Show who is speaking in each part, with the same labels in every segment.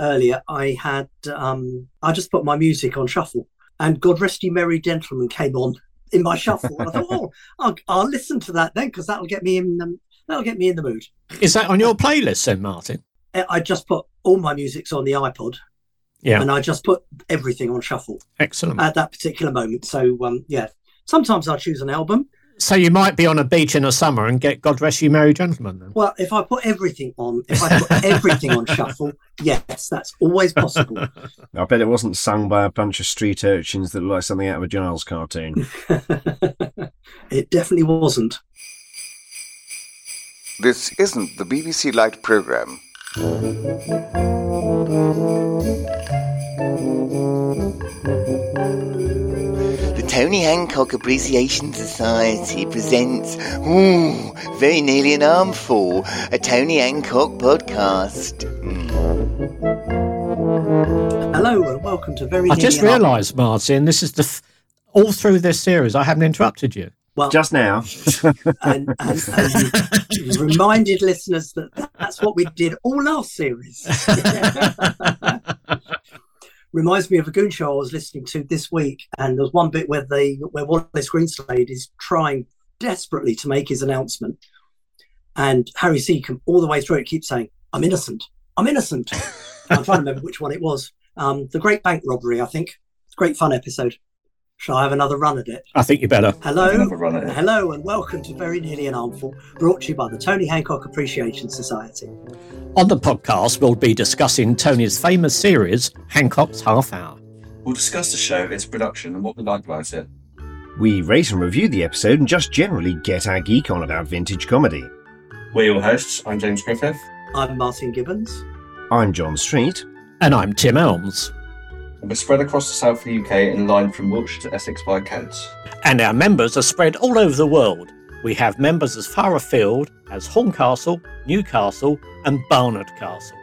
Speaker 1: earlier, I had um, I just put my music on shuffle, and God Rest You Merry Gentlemen came on in my shuffle. And I thought, oh, I'll, I'll listen to that then because that'll get me in. Um, that'll get me in the mood.
Speaker 2: Is that on your playlist then, Martin?
Speaker 1: I just put all my music's on the iPod.
Speaker 2: Yeah.
Speaker 1: And I just put everything on shuffle.
Speaker 2: Excellent.
Speaker 1: At that particular moment. So um, yeah. Sometimes I choose an album.
Speaker 2: So you might be on a beach in the summer and get God Rest You Merry Gentlemen then?
Speaker 1: Well, if I put everything on, if I put everything on shuffle, yes, that's always possible.
Speaker 3: I bet it wasn't sung by a bunch of street urchins that look like something out of a Giles cartoon.
Speaker 1: it definitely wasn't.
Speaker 4: This isn't the BBC Light programme.
Speaker 5: The Tony Hancock Appreciation Society presents, ooh, very nearly an armful, a Tony Hancock podcast. Mm.
Speaker 1: Hello and welcome to very.
Speaker 2: I just
Speaker 1: an Arm-
Speaker 2: realised, Martin, this is the f- all through this series. I haven't interrupted you.
Speaker 1: Well,
Speaker 3: Just now.
Speaker 1: and, and, and you reminded listeners that that's what we did all last series. Reminds me of a goon show I was listening to this week, and there's one bit where they where Wallace Greenslade is trying desperately to make his announcement, and Harry Secombe all the way through it keeps saying, "I'm innocent, I'm innocent." I'm trying to remember which one it was. Um, the Great Bank Robbery, I think. Great fun episode. Shall I have another run at it?
Speaker 2: I think you better.
Speaker 1: Hello,
Speaker 6: run at it.
Speaker 1: hello, and welcome to Very Nearly an Armful, brought to you by the Tony Hancock Appreciation Society.
Speaker 2: On the podcast, we'll be discussing Tony's famous series, Hancock's Half Hour.
Speaker 6: We'll discuss the show, its production, and what we like about it.
Speaker 3: We rate and review the episode and just generally get our geek on about vintage comedy.
Speaker 6: We're your hosts. I'm James Griffith.
Speaker 1: I'm Martin Gibbons.
Speaker 3: I'm John Street.
Speaker 2: And I'm Tim Elms.
Speaker 6: And we're spread across the south of the UK in line from Wiltshire to Essex by Kent.
Speaker 2: And our members are spread all over the world. We have members as far afield as Horncastle, Newcastle, and Barnard Castle.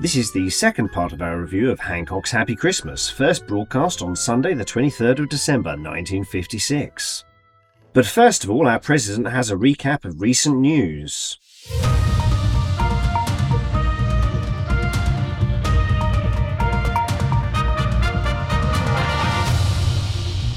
Speaker 3: This is the second part of our review of Hancock's Happy Christmas, first broadcast on Sunday, the 23rd of December 1956. But first of all, our president has a recap of recent news.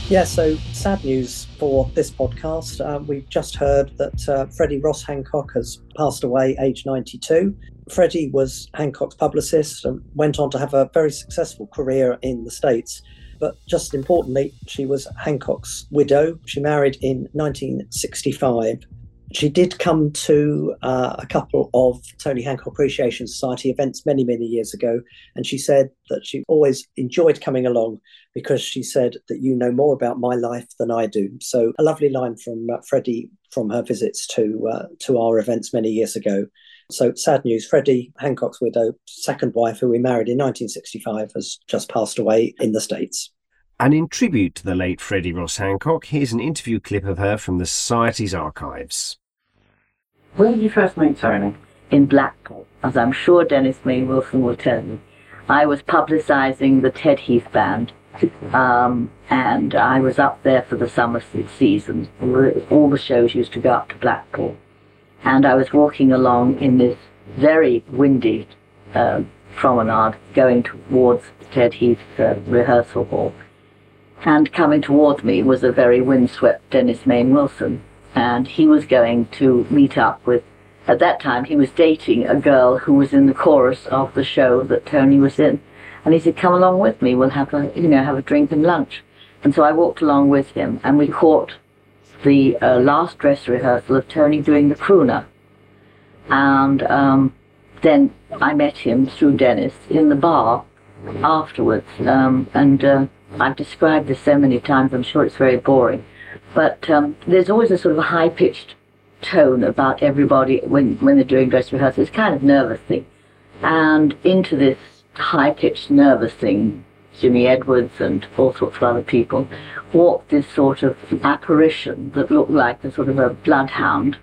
Speaker 1: Yeah, so sad news for this podcast. Um, we've just heard that uh, Freddie Ross Hancock has passed away, age 92. Freddie was Hancock's publicist and went on to have a very successful career in the States. But just importantly, she was Hancock's widow. She married in 1965. She did come to uh, a couple of Tony Hancock Appreciation Society events many, many years ago, and she said that she always enjoyed coming along because she said that you know more about my life than I do. So a lovely line from uh, Freddie from her visits to uh, to our events many years ago. So sad news: Freddie Hancock's widow, second wife, who we married in 1965, has just passed away in the states.
Speaker 3: And in tribute to the late Freddie Ross Hancock, here's an interview clip of her from the Society's archives.
Speaker 7: When did you first meet Tony? In Blackpool, as I'm sure Dennis Main Wilson will tell you. I was publicising the Ted Heath Band, um, and I was up there for the summer season. All the shows used to go up to Blackpool. And I was walking along in this very windy uh, promenade going towards Ted Heath uh, rehearsal hall. And coming towards me was a very windswept Dennis Main Wilson. And he was going to meet up with, at that time, he was dating a girl who was in the chorus of the show that Tony was in. And he said, come along with me, we'll have a, you know, have a drink and lunch. And so I walked along with him and we caught the uh, last dress rehearsal of Tony doing the crooner. And um, then I met him through Dennis in the bar afterwards. Um, and uh, I've described this so many times, I'm sure it's very boring. But um, there's always a sort of a high pitched tone about everybody when, when they're doing dress rehearsal. It's kind of nervous thing. And into this high pitched nervous thing, Jimmy Edwards and all sorts of other people walked this sort of apparition that looked like a sort of a bloodhound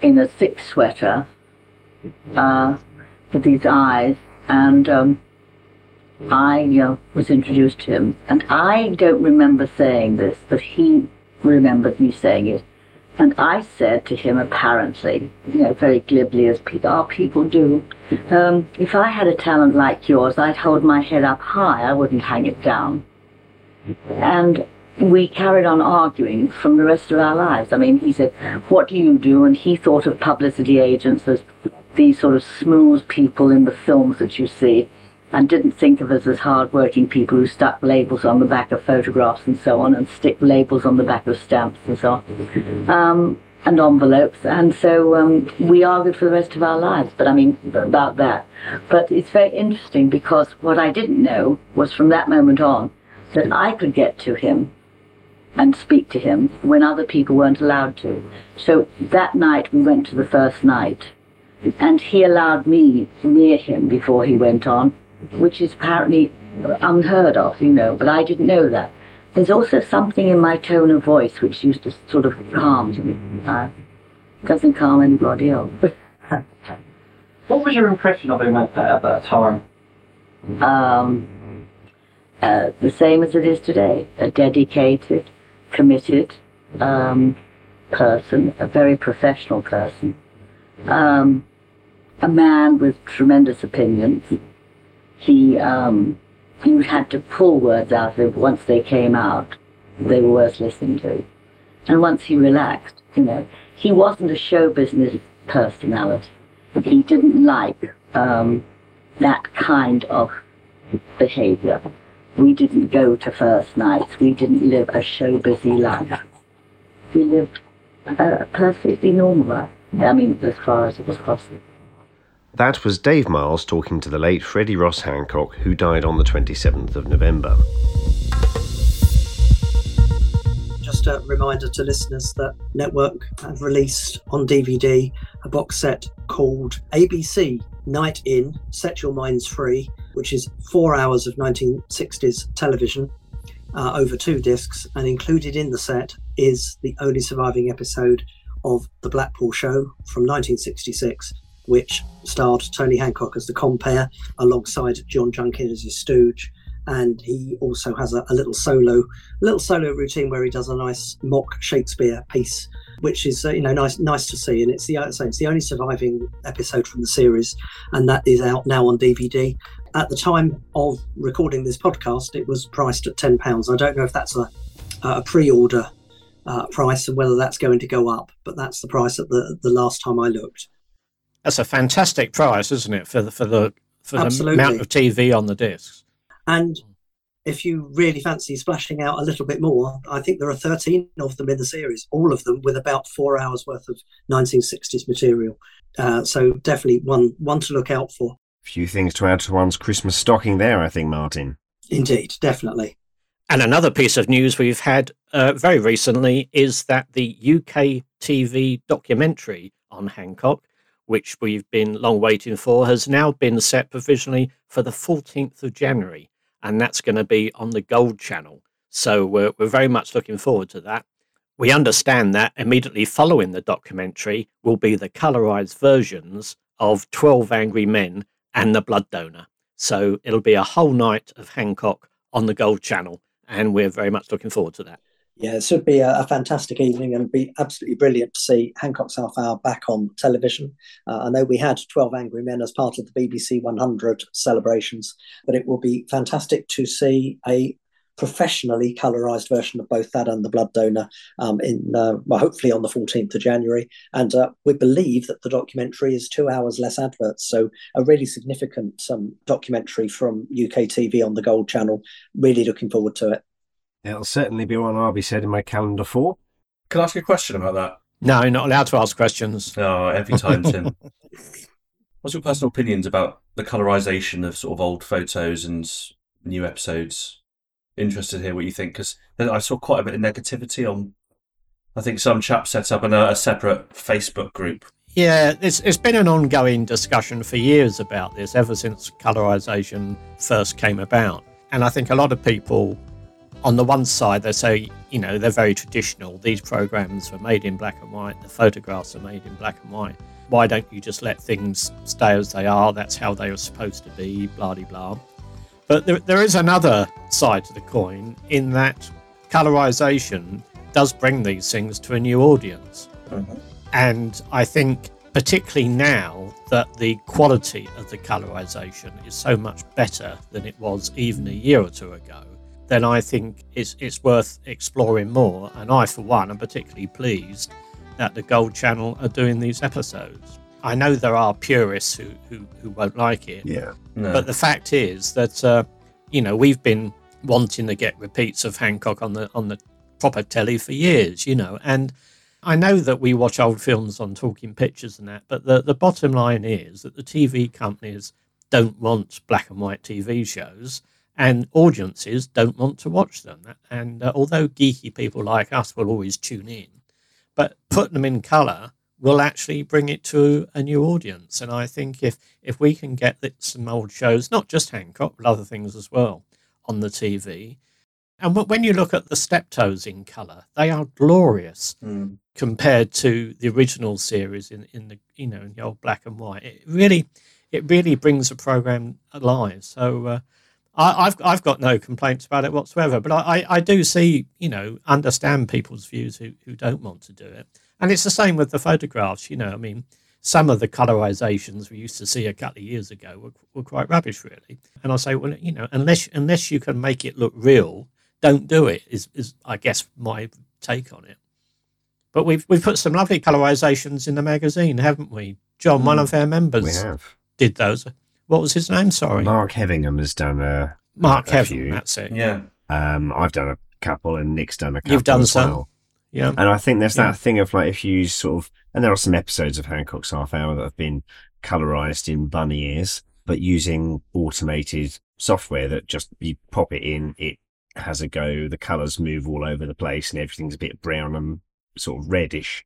Speaker 7: in a thick sweater uh, with these eyes. And um, I uh, was introduced to him. And I don't remember saying this, but he remembered me saying it. And I said to him, apparently, you know, very glibly, as our people do, um, if I had a talent like yours, I'd hold my head up high. I wouldn't hang it down. And we carried on arguing from the rest of our lives. I mean, he said, What do you do? And he thought of publicity agents as these sort of smooth people in the films that you see, and didn't think of us as hard-working people who stuck labels on the back of photographs and so on, and stick labels on the back of stamps and so on. Um, and envelopes, and so um, we argued for the rest of our lives. But I mean, about that. But it's very interesting because what I didn't know was from that moment on that I could get to him and speak to him when other people weren't allowed to. So that night we went to the first night, and he allowed me near him before he went on, which is apparently unheard of, you know, but I didn't know that. There's also something in my tone of voice which used to sort of calm me. Uh, doesn't calm anybody else.
Speaker 8: What was your impression of him at, at that time?
Speaker 7: um, uh, the same as it is today. A dedicated, committed um, person, a very professional person, um, a man with tremendous opinions. He um, you had to pull words out of him once they came out. They were worth listening to. And once he relaxed, you know, he wasn't a show business personality. He didn't like um, that kind of behavior. We didn't go to first nights. We didn't live a show busy life. We lived a perfectly normal life. I mean, as far as it was possible.
Speaker 3: That was Dave Miles talking to the late Freddie Ross Hancock, who died on the 27th of November.
Speaker 1: Just a reminder to listeners that Network have released on DVD a box set called ABC Night In Set Your Minds Free, which is four hours of 1960s television uh, over two discs. And included in the set is the only surviving episode of The Blackpool Show from 1966, which starred Tony Hancock as the compere alongside John Junkin as his stooge. And he also has a, a little solo, little solo routine where he does a nice mock Shakespeare piece, which is uh, you know nice, nice to see. And it's the so it's the only surviving episode from the series, and that is out now on DVD. At the time of recording this podcast, it was priced at ten pounds. I don't know if that's a, a pre-order uh, price and whether that's going to go up, but that's the price at the the last time I looked.
Speaker 2: That's a fantastic price, isn't it, for the for the for
Speaker 1: Absolutely.
Speaker 2: the amount of TV on the discs?
Speaker 1: And if you really fancy splashing out a little bit more, I think there are 13 of them in the series, all of them with about four hours worth of 1960s material. Uh, so definitely one one to look out for.
Speaker 3: Few things to add to one's Christmas stocking there, I think, Martin.
Speaker 1: Indeed, definitely.
Speaker 2: And another piece of news we've had uh, very recently is that the UK TV documentary on Hancock, which we've been long waiting for, has now been set provisionally for the 14th of January. And that's going to be on the Gold Channel. So we're, we're very much looking forward to that. We understand that immediately following the documentary will be the colorized versions of 12 Angry Men and The Blood Donor. So it'll be a whole night of Hancock on the Gold Channel, and we're very much looking forward to that.
Speaker 1: Yeah, it should be a, a fantastic evening and be absolutely brilliant to see Hancock's Half Hour back on television. Uh, I know we had 12 Angry Men as part of the BBC 100 celebrations, but it will be fantastic to see a professionally colorized version of both that and the blood donor um, in uh, well hopefully on the 14th of january. And uh, we believe that the documentary is two hours less adverts so a really significant um, documentary from uk tv on the gold channel. Really looking forward to it
Speaker 3: It'll certainly be one I'll be set in my calendar for.
Speaker 6: Can I ask you a question about that?
Speaker 2: No, you're not allowed to ask questions.
Speaker 6: Oh, every time, Tim. What's your personal opinions about the colorization of sort of old photos and new episodes? Interested to hear what you think because I saw quite a bit of negativity on. I think some chap set up an, uh, a separate Facebook group.
Speaker 2: Yeah, it's, it's been an ongoing discussion for years about this, ever since colorization first came about. And I think a lot of people on the one side, they say, you know, they're very traditional. These programs were made in black and white. The photographs are made in black and white. Why don't you just let things stay as they are? That's how they were supposed to be, blah, blah, blah. But there, there is another side to the coin in that colorization does bring these things to a new audience. Mm-hmm. And I think, particularly now that the quality of the colorization is so much better than it was even a year or two ago, then I think it's, it's worth exploring more. And I, for one, am particularly pleased that the Gold Channel are doing these episodes. I know there are purists who, who, who won't like it,
Speaker 3: Yeah.
Speaker 6: No.
Speaker 2: but the fact is that uh, you know we've been wanting to get repeats of Hancock on the on the proper telly for years, you know, and I know that we watch old films on Talking Pictures and that, but the the bottom line is that the TV companies don't want black and white TV shows. And audiences don't want to watch them. And uh, although geeky people like us will always tune in, but putting them in colour will actually bring it to a new audience. And I think if if we can get some old shows, not just Hancock, but other things as well, on the TV, and when you look at the Steptoes in colour, they are glorious
Speaker 6: Mm.
Speaker 2: compared to the original series in, in the you know in the old black and white. It really it really brings the program alive. So. Uh, I, I've I've got no complaints about it whatsoever, but I, I, I do see you know understand people's views who, who don't want to do it, and it's the same with the photographs. You know, I mean, some of the colorizations we used to see a couple of years ago were, were quite rubbish, really. And I say, well, you know, unless unless you can make it look real, don't do it. Is is I guess my take on it. But we've we've put some lovely colorizations in the magazine, haven't we? John, one hmm. of our members, did those. What was his name? Sorry,
Speaker 3: Mark Hevingham has done a.
Speaker 2: Mark
Speaker 3: a
Speaker 2: Heaven.
Speaker 3: few.
Speaker 2: That's it.
Speaker 6: Yeah.
Speaker 3: Um, I've done a couple, and Nick's done a couple.
Speaker 2: You've done
Speaker 3: as
Speaker 2: some.
Speaker 3: well.
Speaker 2: Yeah.
Speaker 3: And I think there's
Speaker 2: Yeah.
Speaker 3: that thing of like if you sort of, and there are some episodes of Hancock's Half Hour that have been colorized in bunny ears, but using automated software that just you pop it in, it has a go, the colors move all over the place, and everything's a bit brown and sort of reddish.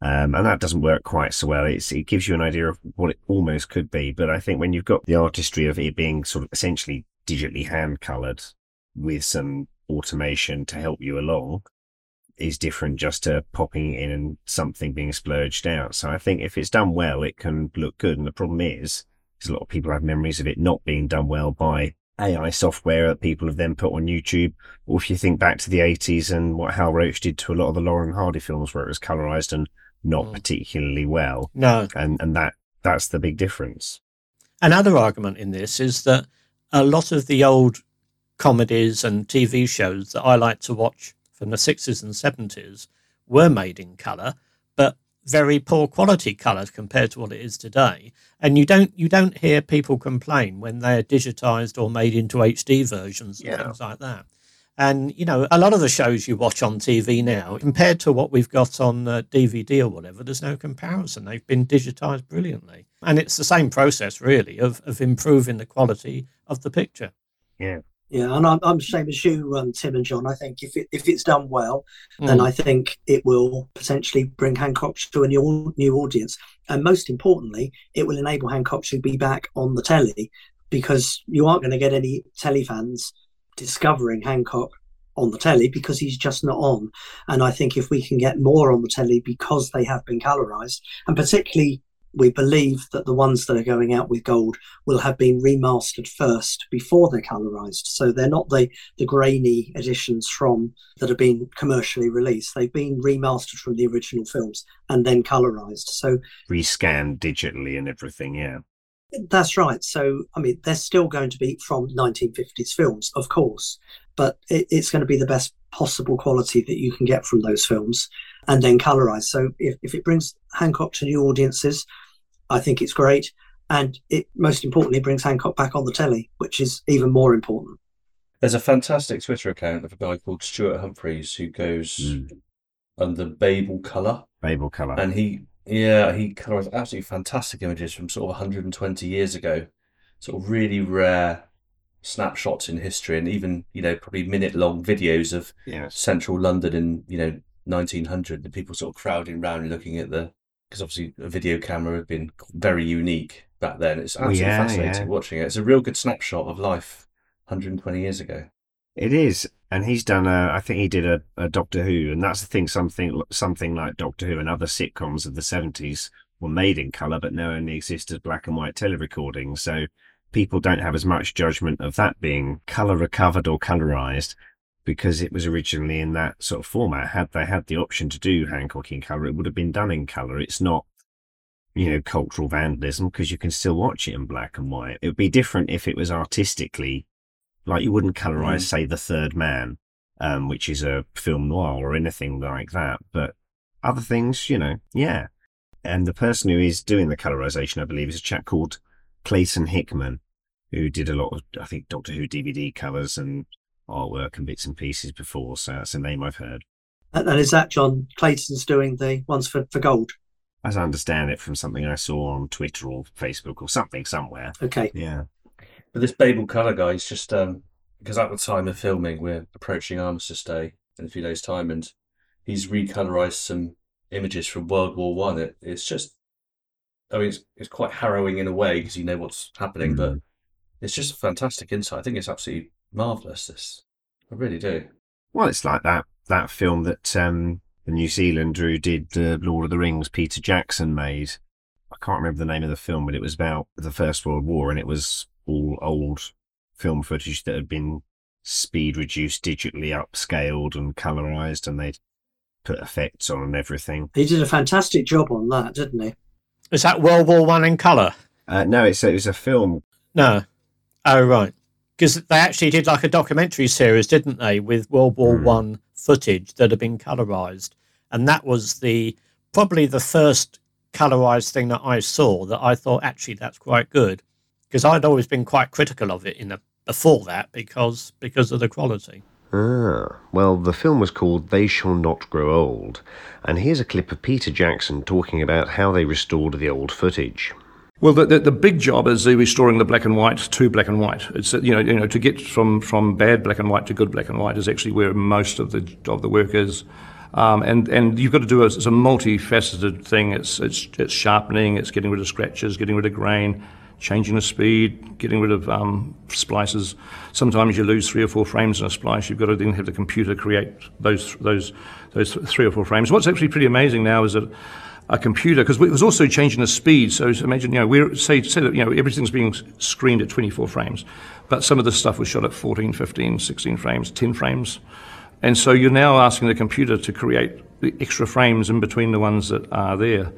Speaker 3: Um, and that doesn't work quite so well. It's, it gives you an idea of what it almost could be. But I think when you've got the artistry of it being sort of essentially digitally hand colored with some automation to help you along, is different just to popping in and something being splurged out. So I think if it's done well, it can look good. And the problem is, is a lot of people have memories of it not being done well by AI software that people have then put on YouTube. Or if you think back to the 80s and what Hal Roach did to a lot of the Laurel and Hardy films where it was colorized and not
Speaker 2: Mm.
Speaker 3: particularly well.
Speaker 2: No.
Speaker 3: And, and that, that's the big difference.
Speaker 2: Another argument in this is that a lot of the old comedies and TV shows that I like to watch from the 60s and 70s were made in colour, but very poor quality colour compared to what it is today. And you don't you don't hear people complain when they're digitized or made into HD versions and
Speaker 3: Yeah.
Speaker 2: things like that. And you know, a lot of the shows you watch on TV now, compared to what we've got on uh, DVD or whatever, there's no comparison. They've been digitized brilliantly, and it's the same process really of of improving the quality of the picture.
Speaker 3: Yeah.
Speaker 1: Yeah, and I'm, I'm the same as you, um, Tim and John. I think if it, if it's done well, then
Speaker 2: Mm.
Speaker 1: I think it will potentially bring Hancock to a new new audience, and most importantly, it will enable Hancock to be back on the telly, because you aren't going to get any telly fans discovering Hancock on the telly because he's just not on. And I think if we can get more on the telly because they have been colorized, and particularly we believe that the ones that are going out with gold will have been remastered first before they're colorized. So they're not the, the grainy editions from that have been commercially released. They've been remastered from the original films and then colorized. So
Speaker 3: Rescanned digitally and everything. Yeah.
Speaker 1: That's right. So I mean, they're still going to be from 1950s films, of course, but it, it's going to be the best possible quality that you can get from those films and then colorized. So if, if it brings Hancock to new audiences, I think it's great. And it most importantly brings Hancock back on the telly, which is even more important.
Speaker 6: There's a fantastic Twitter account of a guy called Stuart Humphryes who goes
Speaker 3: Mm.
Speaker 6: under Babel Colour.
Speaker 3: Babel color.
Speaker 6: And he, yeah, he colours absolutely fantastic images from sort of 120 years ago. Sort of really rare snapshots in history and even, you know, probably minute long videos of
Speaker 3: yes.
Speaker 6: central London in, you know, 1900. The people sort of crowding around and looking at the, because obviously a video camera had been very unique back then. It's
Speaker 3: oh,
Speaker 6: absolutely
Speaker 3: yeah,
Speaker 6: fascinating
Speaker 3: yeah.
Speaker 6: watching it. It's a real good snapshot of life 120 years ago.
Speaker 3: It is, and he's done a. I think he did a, a Doctor Who, and that's the thing. Something something like Doctor Who and other sitcoms of the seventies were made in color, but now only exist as black and white telerecordings. So people don't have as much judgment of that being color recovered or colorized because it was originally in that sort of format. Had they had the option to do Hancock in color, it would have been done in color. It's not, you know, cultural vandalism because you can still watch it in black and white. It would be different if it was artistically, like you wouldn't colorize, say, The Third Man, um, which is a film noir or anything like that. But other things, you know, yeah. And the person who is doing the colorization, I believe, is a chap called Clayton Hickman, who did a lot of, I think, Doctor Who DVD covers and artwork and bits and pieces before. So that's a name I've heard.
Speaker 9: And, and is that John Clayton's doing the ones for, for gold?
Speaker 3: As I understand it from something I saw on Twitter or Facebook or something somewhere.
Speaker 9: Okay.
Speaker 3: Yeah.
Speaker 6: But this Babel Colour guy, he's just um because at the time of filming, we're approaching Armistice Day in a few days' time, and he's recolorized some images from World War One. It, it's just, I mean, it's, it's quite harrowing in a way because you know what's happening, but
Speaker 3: Mm.
Speaker 6: it's just a fantastic insight. I think it's absolutely marvelous. This, I really do.
Speaker 3: Well, it's like that that film that um, the New Zealander who did uh, Lord of the Rings, Peter Jackson, made. I can't remember the name of the film, but it was about the First World War, and it was all old film footage that had been speed reduced, digitally upscaled, and colorized, and they'd put effects on and everything.
Speaker 9: He did a fantastic job on that, didn't he?
Speaker 2: Is that World War One in color?
Speaker 3: Uh, no, it's it was a film.
Speaker 2: No. Oh right. Because they actually did like a documentary series, didn't they, with World War
Speaker 3: Hmm.
Speaker 2: One footage that had been colorized, and that was the probably the first colorized thing that I saw that I thought actually that's quite good, because I'd always been quite critical of it in the before that because because of the quality.
Speaker 3: Ah, well, the film was called They Shall Not Grow Old, and here's a clip of Peter Jackson talking about how they restored the old footage.
Speaker 10: Well, the, the, the big job is the restoring the black and white to black and white. It's uh, you know you know to get from, from bad black and white to good black and white is actually where most of the of the work is, um, and and you've got to do a, it's a multifaceted thing. It's it's it's sharpening, it's getting rid of scratches, getting rid of grain, changing the speed, getting rid of um, splices. Sometimes you lose three or four frames in a splice. You've got to then have the computer create those those those three or four frames. What's actually pretty amazing now is that a computer because it was also changing the speed. So imagine, you know, we're say say that you know everything's being screened at 24 frames, but some of this stuff was shot at 14, 15, 16 frames, 10 frames, and so you're now asking the computer to create the extra frames in between the ones that are there.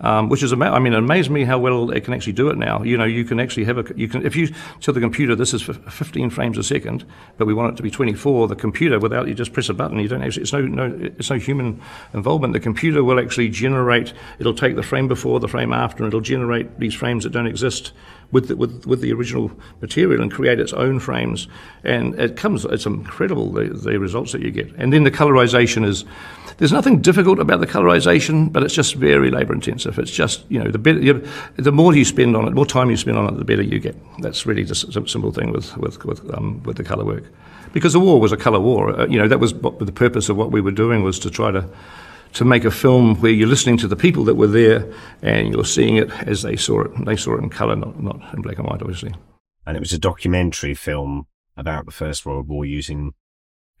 Speaker 10: Um, which is, ama- I mean, it amazed me how well it can actually do it now. You know, you can actually have a, you can, if you tell the computer this is 15 frames a second, but we want it to be 24, the computer, without you just press a button, you don't actually, it's no, no, it's no human involvement. The computer will actually generate, it'll take the frame before, the frame after, and it'll generate these frames that don't exist with the, with, with the original material and create its own frames. And it comes, it's incredible the, the results that you get. And then the colorization is, there's nothing difficult about the colorization, but it's just very labor intensive. It's just, you know, the better, you, the more you spend on it, more time you spend on it, the better you get. That's really just a simple thing with, with, with, um, with the color work. Because the war was a color war. Uh, you know, that was what, the purpose of what we were doing was to try to, to make a film where you're listening to the people that were there and you're seeing it as they saw it. They saw it in color, not, not in black and white, obviously.
Speaker 3: and it was a documentary film about the First World War using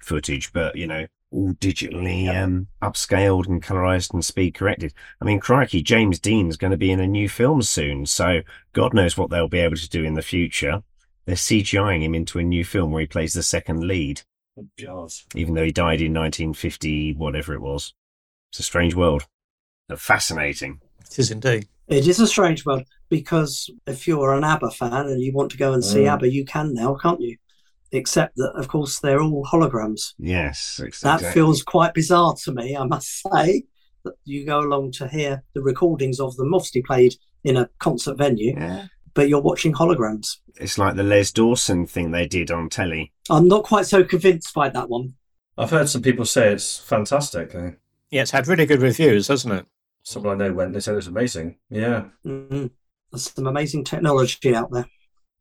Speaker 3: footage, but you know, all digitally um, upscaled and colorized and speed corrected. I mean, crikey, James Dean's going to be in a new film soon, so God knows what they'll be able to do in the future. They're CGIing him into a new film where he plays the second lead, even though he died in 1950, whatever it was. It's a strange world. But fascinating.
Speaker 2: It is indeed.
Speaker 9: It is a strange world because if you're an ABBA fan and you want to go and see
Speaker 3: Mm.
Speaker 9: ABBA, you can now, can't you? Except that, of course, they're all holograms.
Speaker 3: Yes,
Speaker 9: That feels quite bizarre to me, I must say. That you go along to hear the recordings of them, obviously played in a concert venue,
Speaker 3: Yeah.
Speaker 9: but you're watching holograms.
Speaker 3: It's like the Les Dawson thing they did on telly.
Speaker 9: I'm not quite so convinced by that one.
Speaker 6: I've heard some people say it's fantastic. eh?
Speaker 2: Yeah, it's had really good reviews, hasn't it?
Speaker 6: Someone I know went. They said it was amazing. Yeah.
Speaker 9: mm There's some amazing technology out there.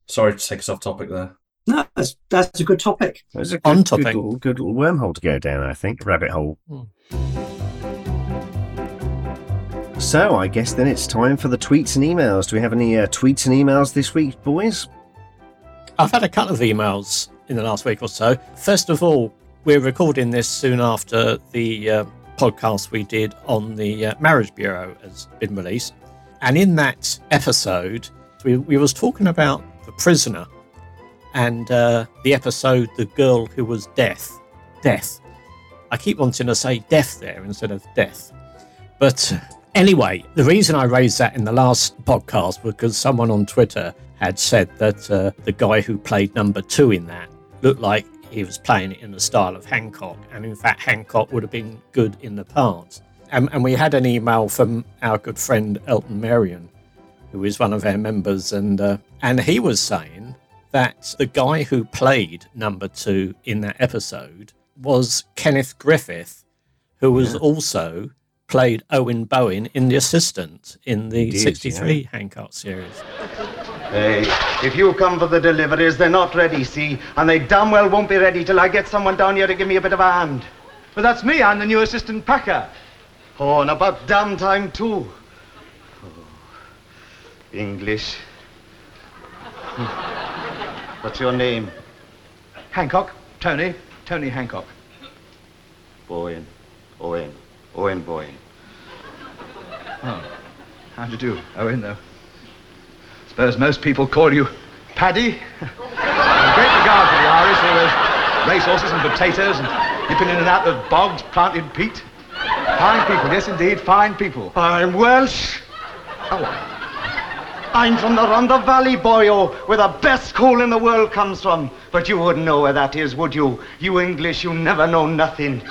Speaker 6: Sorry to take us off topic there.
Speaker 9: No, that's, that's a good topic.
Speaker 3: It was a
Speaker 2: On
Speaker 3: good,
Speaker 2: topic.
Speaker 3: Good, little- good little wormhole to go down, I think. Rabbit hole. So, I guess then it's time for the tweets and emails. Do we have any uh, tweets and emails this week, boys?
Speaker 2: I've had a couple of emails in the last week or so. First of all, we're recording this soon after the uh, podcast we did on the uh, Marriage Bureau has been released, and in that episode, we, we was talking about the prisoner and uh, the episode "The Girl Who Was Death," death. I keep wanting to say death there instead of death. But uh, anyway, the reason I raised that in the last podcast was because someone on Twitter had said that uh, the guy who played number two in that looked like he was playing it in the style of Hancock, and in fact, Hancock would have been good in the part. And, and we had an email from our good friend Elton Marion, who is one of our members, and uh, and he was saying that the guy who played number two in that episode was Kenneth Griffith, who was
Speaker 3: Yeah.
Speaker 2: also played Owen Bowen in The Assistant in the
Speaker 3: He did,
Speaker 2: 63 Hancock series.
Speaker 4: Hey, if you come for the deliveries, they're not ready, see? And they damn well won't be ready till I get someone down here to give me a bit of a hand. But that's me, I'm the new assistant packer. Oh, and about damn time, too. Oh, English. What's your name?
Speaker 11: Hancock. Tony. Tony Hancock.
Speaker 4: Bowen. Owen. Owen Bowen.
Speaker 11: Oh. How do you do, Owen, though? Suppose most people call you Paddy. Great regard for the Irish, all those racehorses and potatoes and nipping in and out of bogs, planted peat. Fine people, yes indeed, fine people.
Speaker 4: I'm Welsh.
Speaker 11: Oh,
Speaker 4: I'm from the Rhondda Valley, boyo, oh, where the best coal in the world comes from. But you wouldn't know where that is, would you? You English, you never know nothing.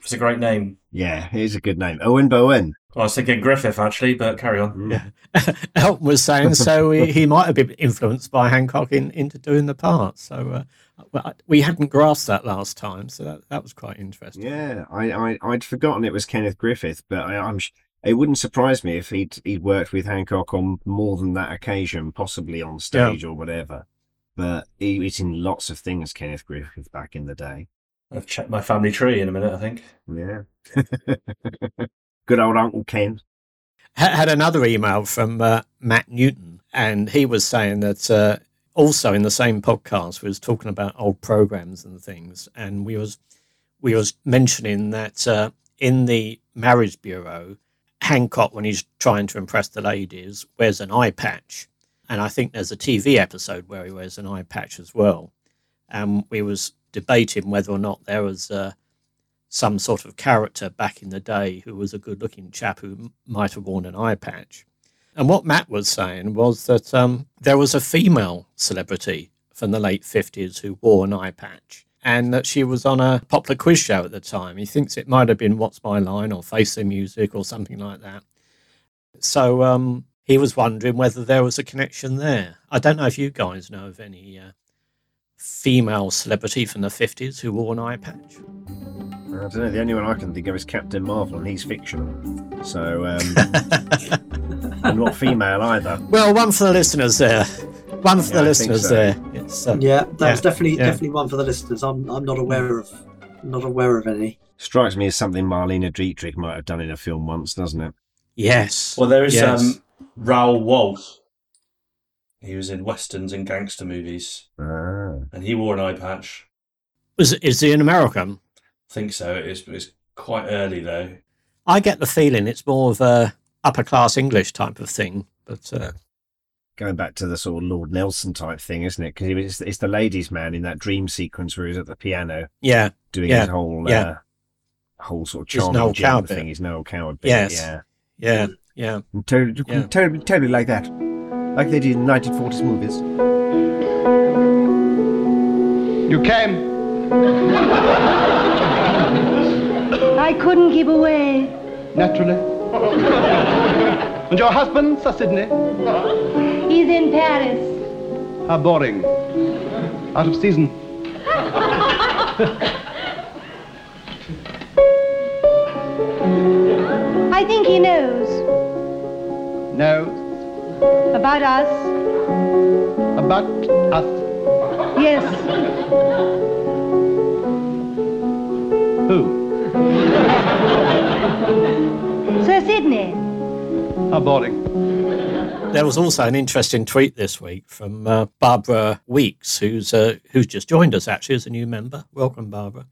Speaker 6: It's a great name.
Speaker 3: Yeah, it is a good name. Owen Bowen.
Speaker 6: I was thinking Griffith actually, but carry on.
Speaker 2: Yeah. Elton was saying so he, he might have been influenced by Hancock in, into doing the part. So uh, we hadn't grasped that last time, so that, that was quite interesting.
Speaker 3: Yeah, I, I I'd forgotten it was Kenneth Griffith, but I, I'm it wouldn't surprise me if he'd he'd worked with Hancock on more than that occasion, possibly on stage or whatever. But he was in lots of things, Kenneth Griffith, back in the day.
Speaker 6: I've checked my family tree in a minute, I think.
Speaker 3: Yeah. Good old Uncle Ken.
Speaker 2: Ha- Had another email from uh, Matt Newton, and he was saying that uh, also in the same podcast we was talking about old programs and things, and we was we was mentioning that uh, in the marriage bureau, Hancock, when he's trying to impress the ladies, wears an eye patch, and I think there's a TV episode where he wears an eye patch as well. And we was debating whether or not there was uh, some sort of character back in the day who was a good-looking chap who might have worn an eye patch. And what Matt was saying was that um, there was a female celebrity from the late 50s who wore an eye patch and that she was on a popular quiz show at the time. He thinks it might have been What's My Line or Face the Music or something like that. So um, he was wondering whether there was a connection there. I don't know if you guys know of any uh, female celebrity from the 50s who wore an eye patch.
Speaker 3: I don't know. The only one I can think of is Captain Marvel, and he's fictional. So, um, and not female either.
Speaker 2: Well, one for the listeners there. One for
Speaker 3: Yeah,
Speaker 2: the
Speaker 3: I
Speaker 2: listeners
Speaker 3: so.
Speaker 2: there. It's, uh,
Speaker 9: Yeah, that
Speaker 2: Yeah,
Speaker 9: was definitely
Speaker 2: yeah.
Speaker 9: definitely one for the listeners. I'm I'm not aware of not aware of any.
Speaker 3: Strikes me as something Marlene Dietrich might have done in a film once, doesn't it?
Speaker 2: Yes.
Speaker 6: Well, there is
Speaker 2: Yes.
Speaker 6: um, Raoul Walsh. He was in westerns and gangster movies,
Speaker 3: Ah.
Speaker 6: and he wore an eye patch.
Speaker 2: Was is he an American?
Speaker 6: I think so. It's, it's quite early though.
Speaker 2: I get the feeling it's more of a upper class English type of thing. But uh,
Speaker 3: Going back to the sort of Lord Nelson type thing, isn't it? Because it's, it's the ladies' man in that dream sequence where he's at the piano
Speaker 2: yeah,
Speaker 3: doing
Speaker 2: Yeah,
Speaker 3: his whole,
Speaker 2: yeah.
Speaker 3: uh, whole sort of
Speaker 2: His
Speaker 3: charming
Speaker 2: Noel Coward
Speaker 3: thing.
Speaker 2: bit.
Speaker 3: His Noel Coward bit.
Speaker 2: Yes.
Speaker 3: Yeah.
Speaker 2: yeah, yeah.
Speaker 3: And Totally,
Speaker 2: Yeah.
Speaker 3: totally, totally like that. Like they did in 1940s movies.
Speaker 11: You came.
Speaker 12: I couldn't keep away.
Speaker 11: Naturally. and your husband, Sir Sidney?
Speaker 12: He's in Paris.
Speaker 11: How boring. Out of season.
Speaker 12: I think he knows
Speaker 11: No.
Speaker 12: about us.
Speaker 11: About us.
Speaker 12: Yes.
Speaker 11: Who?
Speaker 12: Sir Sidney.
Speaker 11: How boring.
Speaker 2: There was also an interesting tweet this week from uh, Barbara Weeks, who's uh, who's just joined us actually as a new member. Welcome, Barbara.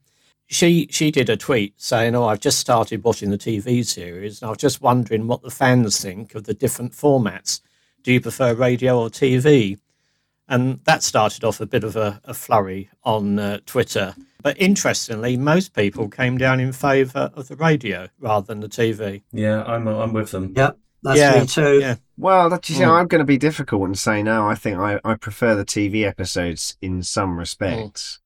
Speaker 2: She she did a tweet saying, "Oh, I've just started watching the TV series, and I was just wondering what the fans think of the different formats. Do you prefer radio or TV?" And that started off a bit of a, a flurry on uh, Twitter. But interestingly, most people came down in favour of the radio rather than the TV.
Speaker 6: Yeah, I'm I'm with them.
Speaker 9: Yep, that's
Speaker 2: Yeah,
Speaker 9: me too.
Speaker 2: yeah.
Speaker 3: Well, that, you see,
Speaker 2: Mm.
Speaker 3: I'm going to be difficult and say no. I think I, I prefer the TV episodes in some respects.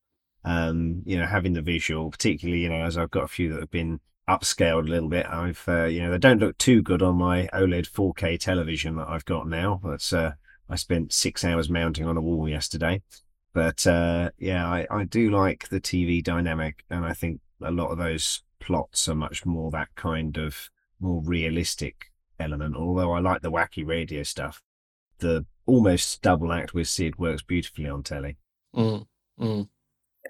Speaker 3: Um, you know, having the visual, particularly, you know, as I've got a few that have been upscaled a little bit. I've, uh, you know, they don't look too good on my OLED 4K television that I've got now. That's, uh, I spent six hours mounting on a wall yesterday. But, uh, yeah, I, I do like the TV dynamic. And I think a lot of those plots are much more that kind of more realistic element. Although I like the wacky radio stuff, the almost double act with Sid works beautifully on telly.
Speaker 2: Mm, mm.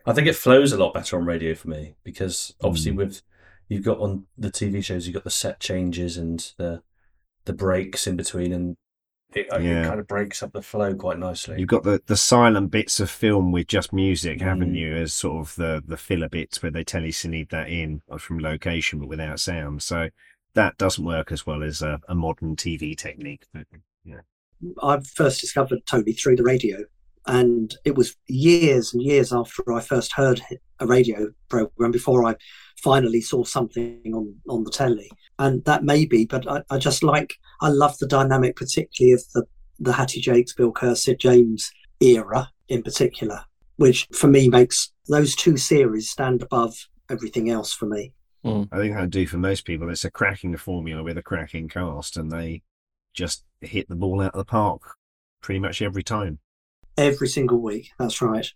Speaker 6: I think it flows a lot better on radio for me because obviously
Speaker 3: Mm.
Speaker 6: with you've got on the TV shows you've got the set changes and the the breaks in between and it, uh, it kind of breaks up the flow quite nicely.
Speaker 3: You've got the, the silent bits of film with just music, haven't
Speaker 6: Mm.
Speaker 3: you? As sort of the, the filler bits where they tell you to need that in from location but without sound. So that doesn't work as well as a, a modern TV technique. But, yeah.
Speaker 1: I first discovered Tony through the radio, and it was years and years after I first heard a radio program before I finally saw something on on the telly. And that may be, but I, I just like I love the dynamic, particularly of the the Hattie Jacques, Bill Kerr, Sid James era in particular, which for me makes those two series stand above everything else for me. Mm.
Speaker 3: I think I do for most people. It's a cracking formula with a cracking cast, and they just hit the ball out of the park pretty much every time.
Speaker 1: Every single week. That's right.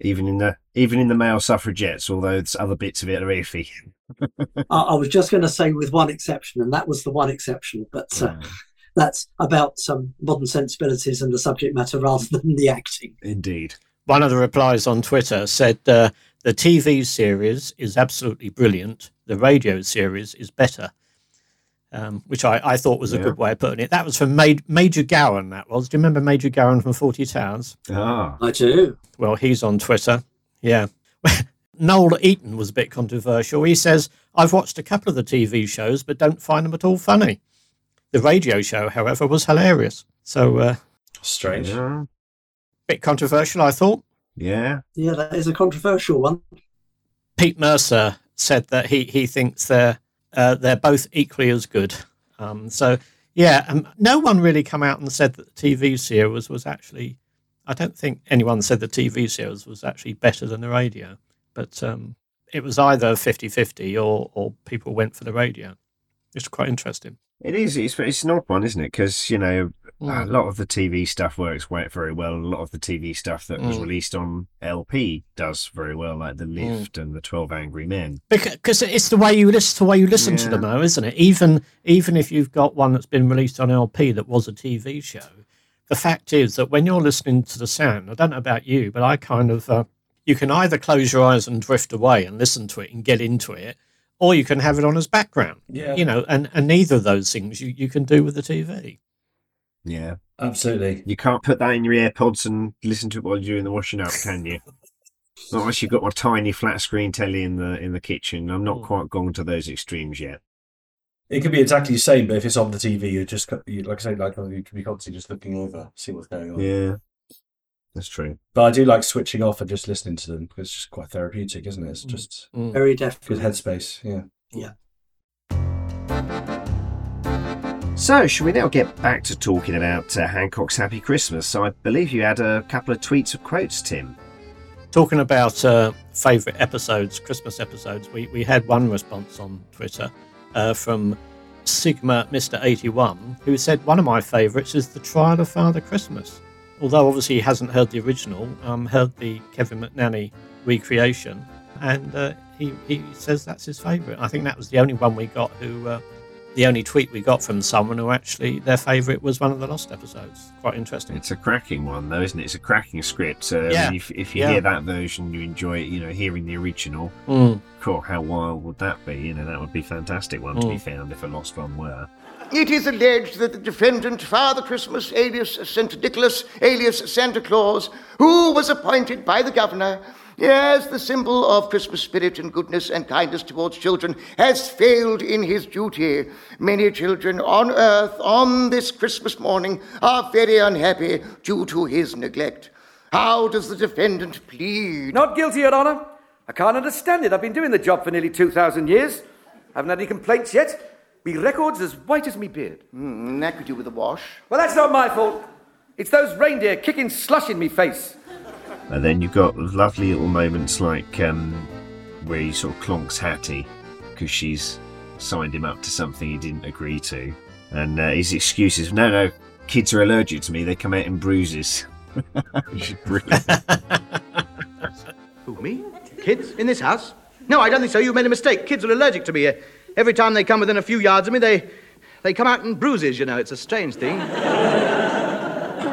Speaker 3: Even in the even in the male suffragettes, although it's other bits of it are iffy.
Speaker 1: I, I was just going to say with one exception, and that was the one exception, but uh, that's about some modern sensibilities and the subject matter rather than the acting.
Speaker 3: Indeed.
Speaker 2: One of the replies on Twitter said uh, the TV series is absolutely brilliant. The radio series is better, um, which I, I thought was a
Speaker 3: Yeah.
Speaker 2: good way of putting it. That was from Ma- Major Gowen. That was. Do you remember Major Gowen from Fawlty Towers?
Speaker 3: Ah,
Speaker 1: I do.
Speaker 2: Well, he's on Twitter. Yeah. Noel Eaton was a bit controversial. He says, I've watched a couple of the TV shows, but don't find them at all funny. The radio show, however, was hilarious. So, uh,
Speaker 6: Strange.
Speaker 3: Yeah.
Speaker 2: bit controversial, I thought.
Speaker 3: Yeah.
Speaker 1: Yeah, that is a controversial one.
Speaker 2: Pete Mercer said that he, he thinks they're uh, they're both equally as good. Um, so yeah, um, no one really come out and said that the TV series was actually. I don't think anyone said the TV series was actually better than the radio, but um, it was either 50-50 or or people went for the radio. It's quite interesting.
Speaker 3: It is. It's, it's an odd one, isn't it? Because you know, a
Speaker 2: Mm.
Speaker 3: lot of the TV stuff works very well. A lot of the TV stuff that was
Speaker 2: Mm.
Speaker 3: released on LP does very well, like The
Speaker 2: Mm.
Speaker 3: Lift and The Twelve Angry Men.
Speaker 2: Because it's the way you listen, the way you listen to them, though, isn't it? Even even if you've got one that's been released on LP that was a TV show, the fact is that when you're listening to the sound, I don't know about you, but I kind of uh, you can either close your eyes and drift away and listen to it and get into it, or you can have it on as background.
Speaker 6: Yeah.
Speaker 2: you know, and and neither of those things you, you can do with the TV.
Speaker 3: Yeah,
Speaker 6: Absolutely.
Speaker 3: you can't put that in your AirPods and listen to it while you're doing the washing up, can you? Not unless you've got a tiny flat screen telly in the in the kitchen. I'm
Speaker 2: Hmm.
Speaker 3: not quite gone to those extremes yet.
Speaker 6: It could be exactly the same, but if it's on the TV, you're just co- you, like I say, like you can be constantly just looking over, see what's going on.
Speaker 3: Yeah, that's true.
Speaker 6: But I do like switching off and just listening to them because it's just quite therapeutic, isn't it? It's just
Speaker 2: Mm.
Speaker 1: Very
Speaker 6: good
Speaker 1: definitely.
Speaker 6: headspace. Yeah.
Speaker 1: Yeah.
Speaker 3: So, should we now get back to talking about uh, Hancock's Happy Christmas? So, I believe you had a couple of tweets of quotes, Tim.
Speaker 2: Talking about uh, favourite episodes, Christmas episodes, we, we had one response on Twitter uh, from Sigma Mr. 81, who said, One of my favourites is The Trial of Father Christmas. Although obviously he hasn't heard the original, um, heard the Kevin McNally recreation, and uh, he, he says that's his favourite. I think that was the only one we got who, uh, the only tweet we got from someone who actually their favourite was one of the Lost episodes. Quite interesting.
Speaker 3: It's a cracking one, though, isn't it? It's a cracking script. So, I
Speaker 2: Yeah.
Speaker 3: mean, if, if you
Speaker 2: Yeah.
Speaker 3: hear that version, you enjoy it, you know, hearing the original.
Speaker 2: Mm.
Speaker 3: Cool, how wild would that be? You know, that would be a fantastic one to be
Speaker 2: Mm.
Speaker 3: found if a lost one were.
Speaker 13: It is alleged that the defendant, Father Christmas, alias St. Nicholas, alias Santa Claus, who was appointed by the governor as the symbol of Christmas spirit and goodness and kindness towards children, has failed in his duty. Many children on earth on this Christmas morning are very unhappy due to his neglect. How does the defendant plead?
Speaker 14: Not guilty, Your Honour. I can't understand it. I've been doing the job for nearly 2,000 years. I Haven't had any complaints yet. Me records as white as me beard.
Speaker 13: Mm, that could do with a wash.
Speaker 14: Well, that's not my fault. It's those reindeer kicking slush in me face.
Speaker 3: And then you've got lovely little moments like um, where he sort of clonks Hattie because she's signed him up to something he didn't agree to. And uh, his excuse is, no, no, kids are allergic to me. They come out in bruises. Which is brilliant.
Speaker 4: Who, me? Kids? In this house? No, I don't think so. You've made a mistake. Kids are allergic to me. Every time they come within a few yards of me, they, they come out in bruises, you know. It's a strange thing.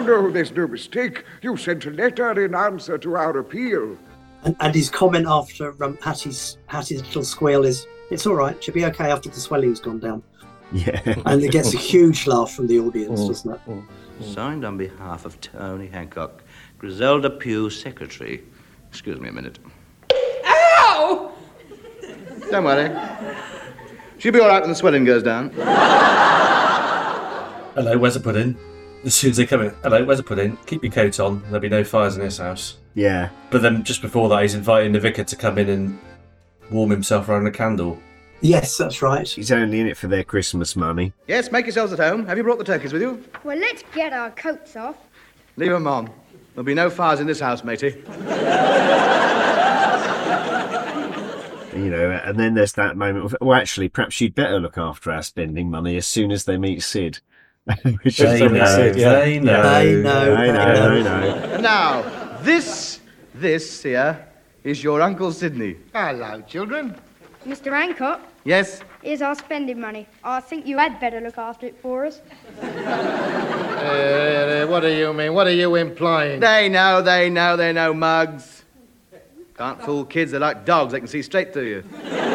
Speaker 15: Oh, no, there's no mistake. You sent a letter in answer to our appeal.
Speaker 1: And, and his comment after um, Hattie's Hattie's little squeal is, "It's all right. She'll be okay after the swelling's gone down."
Speaker 3: Yeah.
Speaker 1: And it gets a huge laugh from the audience, mm. doesn't it? Mm. Mm.
Speaker 11: Signed on behalf of Tony Hancock, Griselda Pugh, Secretary. Excuse me a minute.
Speaker 4: Ow! Don't worry. She'll be all right when the swelling goes down.
Speaker 6: Hello, where's it put pudding? As soon as they come in, hello, where's the pudding? Keep your coat on. There'll be no fires in this house.
Speaker 3: Yeah.
Speaker 6: But then just before that, he's inviting the vicar to come in and warm himself around a candle.
Speaker 1: Yes, that's right.
Speaker 3: He's only in it for their Christmas money.
Speaker 4: Yes, make yourselves at home. Have you brought the turkeys with you?
Speaker 12: Well, let's get our coats off.
Speaker 4: Leave 'em on. There'll be no fires in this house, matey.
Speaker 3: You know, and then there's that moment of, well, actually, perhaps you'd better look after our spending money as soon as they meet Sid. Which
Speaker 6: They
Speaker 3: is-
Speaker 6: know, Sid, yeah. they know.
Speaker 1: They know, they
Speaker 3: know,
Speaker 1: know.
Speaker 3: Know.
Speaker 4: Now, this, this here, is your Uncle Sidney.
Speaker 13: Hello, children.
Speaker 12: Mr. Hancock,
Speaker 4: Yes?
Speaker 12: here's our spending money. I think you had better look after it for us.
Speaker 13: Uh, what do you mean? What are you implying?
Speaker 4: They know, they know, they know, mugs. Can't fool kids, they're like dogs, they can see straight through you.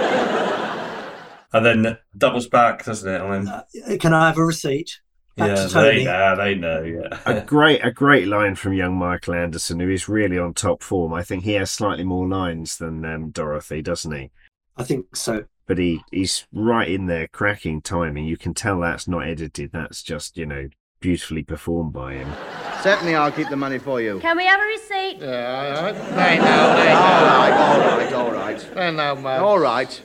Speaker 6: And then doubles back, doesn't it? On him.
Speaker 1: Uh, Can I have a receipt? Back
Speaker 6: yeah,
Speaker 1: to
Speaker 6: they
Speaker 1: Tony.
Speaker 6: know, they know, yeah.
Speaker 3: a great a great line from young Michael Anderson, who is really on top form. I think he has slightly more lines than um, Dorothy, doesn't he?
Speaker 1: I think so.
Speaker 3: But he, he's right in there, cracking timing. You can tell that's not edited. That's just you know beautifully performed by him.
Speaker 4: Certainly I'll keep the money for you.
Speaker 12: Can we have a receipt?
Speaker 13: Yeah, they know, they
Speaker 4: All
Speaker 13: know.
Speaker 4: right, all right, all right.
Speaker 13: They know, man.
Speaker 4: All right.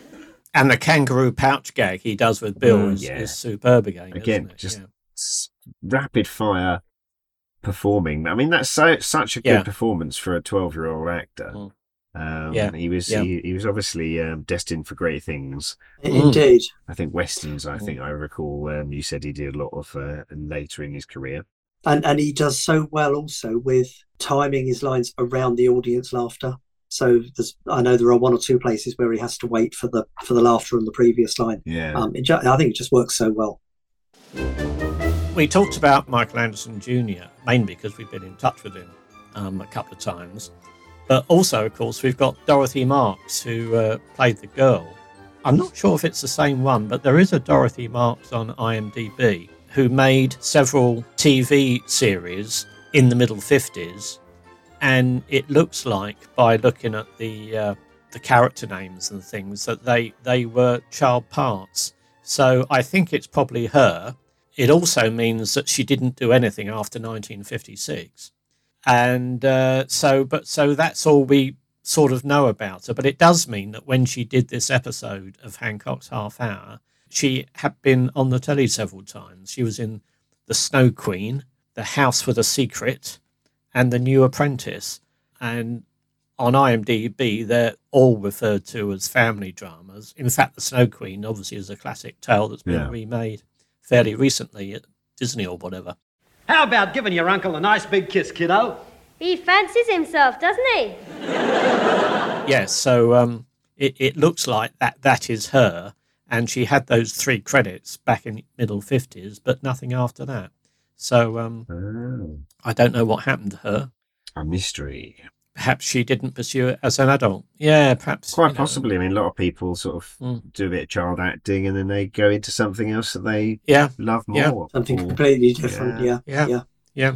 Speaker 2: And the kangaroo pouch gag he does with Bill
Speaker 3: Mm,
Speaker 2: is,
Speaker 3: yeah.
Speaker 2: is superb again.
Speaker 3: Again,
Speaker 2: isn't it?
Speaker 3: just
Speaker 2: Yeah.
Speaker 3: S- rapid fire performing. I mean, that's so such a good
Speaker 2: Yeah.
Speaker 3: performance for a twelve-year-old actor.
Speaker 2: Mm.
Speaker 3: Um,
Speaker 2: Yeah,
Speaker 3: he was
Speaker 2: yeah.
Speaker 3: he, he was obviously um, destined for great things.
Speaker 1: Indeed.
Speaker 3: I think westerns. I think I recall. Um, you said he did a lot of uh, later in his career.
Speaker 1: And and he does so well also with timing his lines around the audience laughter. So there's, I know there are one or two places where he has to wait for the for the laughter on the previous line.
Speaker 3: Yeah.
Speaker 1: Um, it ju- I think it just works so well.
Speaker 2: We talked about Michael Anderson Jr. mainly because we've been in touch with him um, a couple of times, but also, of course, we've got Dorothy Marks who uh, played the girl. I'm not sure if it's the same one, but there is a Dorothy Marks on IMDb who made several TV series in the middle 50s, and it looks like by looking at the uh, the character names and things that they they were child parts. So I think it's probably her. It also means that she didn't do anything after 1956, and uh, so but so that's all we sort of know about her. But it does mean that when she did this episode of Hancock's Half Hour, she had been on the telly several times. She was in The Snow Queen, The House with a Secret, and The New Apprentice. And on IMDb, they're all referred to as family dramas. In fact, The Snow Queen obviously is a classic tale that's been
Speaker 16: Yeah.
Speaker 2: remade fairly recently at Disney or whatever.
Speaker 16: How about giving your uncle a nice big kiss, kiddo?
Speaker 12: He fancies himself, doesn't he?
Speaker 2: Yes, so um, it, it looks like that that is her, and she had those three credits back in the middle fifties, but nothing after that. So um, I don't know what happened to her.
Speaker 3: A mystery.
Speaker 2: Perhaps she didn't pursue it as an adult. Yeah, perhaps.
Speaker 3: Quite
Speaker 2: you know.
Speaker 3: possibly. I mean, a lot of people sort of
Speaker 2: Mm.
Speaker 3: do a bit of child acting and then they go into something else that they
Speaker 2: Yeah.
Speaker 3: love
Speaker 2: Yeah.
Speaker 3: more.
Speaker 1: Something
Speaker 3: Or-
Speaker 1: completely different. Yeah.
Speaker 2: Yeah.
Speaker 1: Yeah.
Speaker 2: Yeah.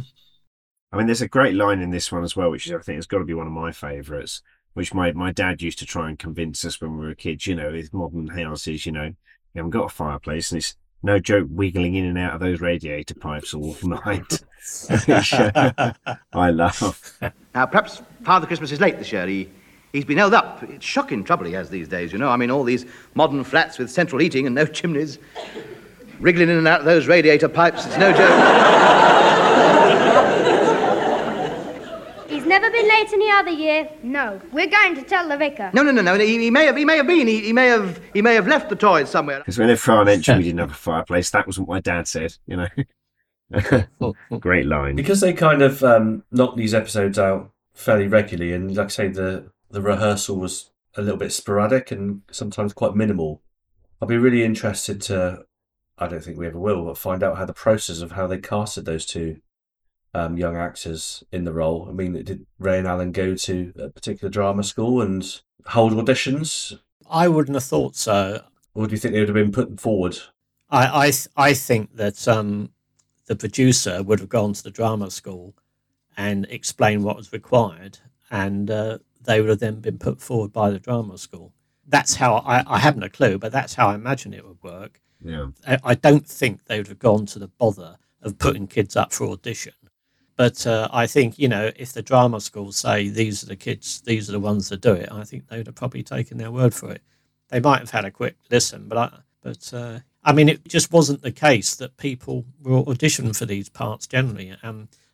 Speaker 3: I mean, there's a great line in this one as well, which is, I think has got to be one of my favourites, which my, my dad used to try and convince us when we were kids, you know, with modern houses, you know, you haven't got a fireplace and it's no joke wiggling in and out of those radiator pipes all night. Which, I love.
Speaker 4: Now, perhaps Father Christmas is late this year. He,
Speaker 11: He's been held up. It's shocking trouble he has these days, you know. I mean, all these modern flats with central heating and no chimneys. Wriggling in and out of those radiator pipes, it's no joke.
Speaker 12: He's never been late any other year. No, we're going to tell the vicar.
Speaker 11: No, no, no, no. He, he may have, he may have been. He, he may have, he may have left the toys somewhere.
Speaker 3: Because when they're an entry, we didn't have a fireplace. That wasn't what my dad said, you know. Great line.
Speaker 6: Because they kind of um, knock these episodes out fairly regularly, and like I say, the the rehearsal was a little bit sporadic and sometimes quite minimal. I'll be really interested to. I don't think we ever will, but find out how the process of how they casted those two um, young actors in the role. I mean, did Ray and Alan go to a particular drama school and hold auditions?
Speaker 2: I wouldn't have thought so.
Speaker 6: Or do you think they would have been put forward?
Speaker 2: I I, th- I think that um, the producer would have gone to the drama school and explained what was required, and uh, they would have then been put forward by the drama school. That's how I, I haven't a clue, but that's how I imagine it would work.
Speaker 3: Yeah.
Speaker 2: I, I don't think they would have gone to the bother of putting kids up for audition. But uh, I think, you know, if the drama school say these are the kids, these are the ones that do it, I think they would have probably taken their word for it. They might have had a quick listen, but I, but uh, I mean, it just wasn't the case that people were auditioning for these parts generally.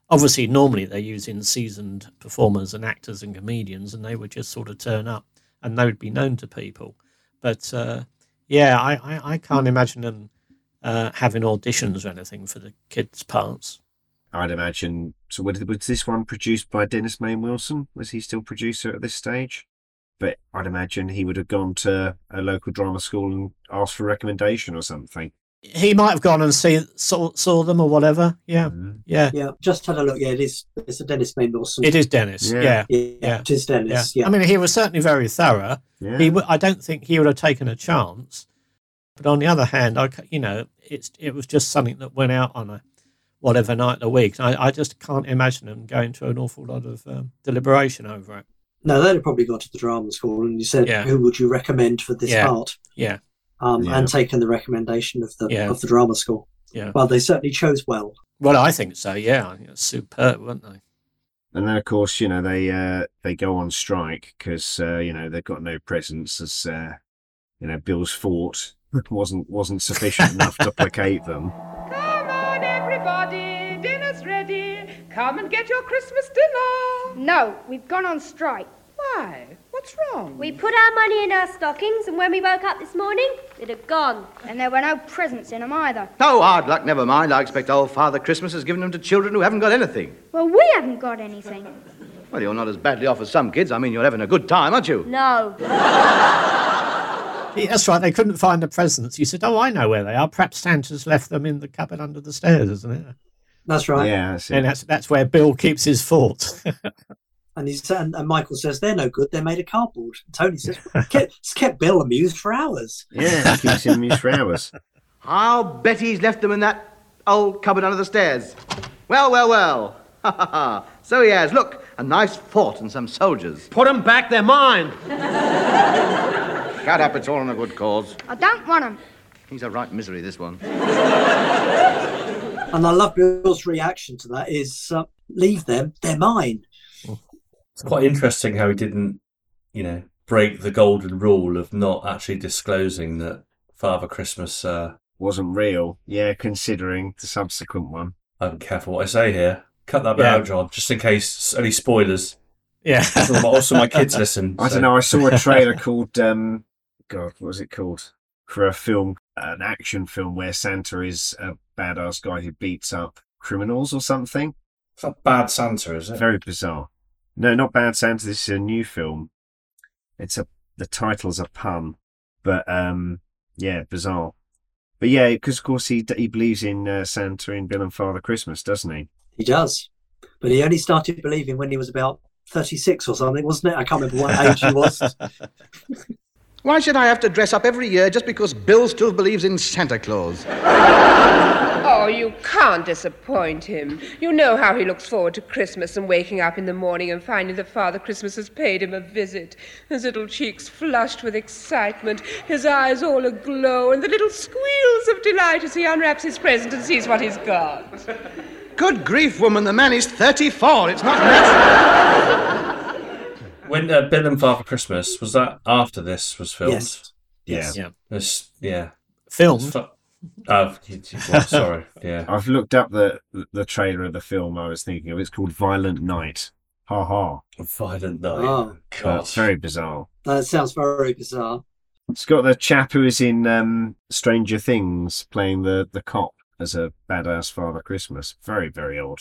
Speaker 2: Obviously, normally they're using seasoned performers and actors and comedians, and they would just sort of turn up and they would be known to people. But uh, yeah, I, I, I, can't imagine them uh, having auditions or anything for the kids' parts.
Speaker 3: I'd imagine. So, was this one produced by Dennis Main Wilson? Was he still producer at this stage? But I'd imagine he would have gone to a local drama school and asked for a recommendation or something.
Speaker 2: He might have gone and see saw, saw them or whatever. Yeah,
Speaker 3: Mm-hmm.
Speaker 2: yeah,
Speaker 1: yeah. Just had a look. Yeah, it is. It's a Dennis Main Wilson.
Speaker 2: It is Dennis. Yeah,
Speaker 1: yeah,
Speaker 2: yeah.
Speaker 1: It is Dennis. Yeah.
Speaker 2: I mean, he was certainly very thorough.
Speaker 3: Yeah.
Speaker 2: He, w- I don't think he would have taken a chance. But on the other hand, I, c- you know, it's it was just something that went out on a whatever night of the week. I, I just can't imagine them going to an awful lot of um, deliberation over it.
Speaker 1: No, they'd have probably gone to the drama school and you said,
Speaker 2: Yeah.
Speaker 1: "Who would you recommend for this
Speaker 2: Yeah.
Speaker 1: part?"
Speaker 2: Yeah,
Speaker 1: Um,
Speaker 2: Yeah.
Speaker 1: and taken the recommendation of the
Speaker 2: Yeah.
Speaker 1: of the drama school.
Speaker 2: yeah.
Speaker 1: Well, they certainly chose well.
Speaker 2: Well, I think so. Yeah, it's superb, weren't they?
Speaker 3: And then, of course, you know they uh, they go on strike because uh, you know they've got no presence as uh, you know Bill's fort wasn't wasn't sufficient enough to placate them.
Speaker 17: Come on, everybody, dinner's ready. Come and get your Christmas dinner.
Speaker 12: No, we've gone on strike.
Speaker 17: Why? What's wrong?
Speaker 12: We put our money in our stockings, and when we woke up this morning, it had gone. And there were no presents in them either.
Speaker 11: Oh, hard luck, never mind. I expect old Father Christmas has given them to children who haven't got anything.
Speaker 12: Well, we haven't got anything.
Speaker 11: Well, you're not as badly off as some kids. I mean, you're having a good time, aren't you?
Speaker 12: No.
Speaker 2: Yeah, that's right. They couldn't find the presents. You said, "Oh, I know where they are. Perhaps Santa's left them in the cupboard under the stairs, isn't it?"
Speaker 1: That's right.
Speaker 3: Yeah, that's.
Speaker 2: And that's that's where Bill keeps his fort.
Speaker 1: And he's and, and Michael says they're no good. They're made of cardboard. And Tony says kept, it's kept Bill amused for hours.
Speaker 3: Yeah, keeps him amused for hours.
Speaker 11: I'll bet he's left them in that old cupboard under the stairs. Well, well, well. Ha ha ha. So he has. Look, a nice fort and some soldiers.
Speaker 16: Put 'em back, they're mine.
Speaker 11: Shut up, it's all in a good cause.
Speaker 12: I don't want them.
Speaker 11: He's a right misery, this one.
Speaker 1: And I love Bill's reaction to that is uh, leave them. They're mine.
Speaker 6: It's quite interesting how he didn't, you know, break the golden rule of not actually disclosing that Father Christmas uh,
Speaker 3: wasn't real. Yeah, considering the subsequent one.
Speaker 6: I'm careful what I say here. Cut that bit
Speaker 3: Yeah.
Speaker 6: out, John, just in case any spoilers.
Speaker 2: Yeah.
Speaker 6: Also, my- also my kids listen.
Speaker 3: I
Speaker 6: so-
Speaker 3: don't know. I saw a trailer called um, God, what was it called? For a film, an action film where Santa is a badass guy who beats up criminals or something.
Speaker 6: It's not Bad Santa, is it?
Speaker 3: Very bizarre. No, not Bad Santa. This is a new film. It's a the title's a pun, but um, yeah, bizarre. But yeah, because of course he he believes in uh, Santa in Bill and Father Christmas, doesn't he?
Speaker 1: He does, but he only started believing when he was about thirty-six or something, wasn't it? I can't remember what age he was.
Speaker 11: Why should I have to dress up every year just because Bill still believes in Santa Claus?
Speaker 17: Oh, you can't disappoint him. You know how he looks forward to Christmas and waking up in the morning and finding that Father Christmas has paid him a visit. His little cheeks flushed with excitement, his eyes all aglow, and the little squeals of delight as he unwraps his present and sees what he's got.
Speaker 11: Good grief, woman, the man is 34. It's not natural.
Speaker 6: When uh, Bill and Father Christmas was that after this was filmed?
Speaker 9: Yes.
Speaker 3: Yeah.
Speaker 2: Yeah.
Speaker 6: This, yeah.
Speaker 2: Filmed?
Speaker 6: Fu- Oh, you- you- well, sorry. Yeah.
Speaker 3: I've looked up the the trailer of the film I was thinking of. It's called Violent Night. Ha ha.
Speaker 6: Violent Night.
Speaker 1: Oh.
Speaker 3: Uh, it's very bizarre.
Speaker 1: That sounds very bizarre.
Speaker 3: It's got the chap who is in um, Stranger Things playing the, the cop as a badass Father Christmas. Very, very odd.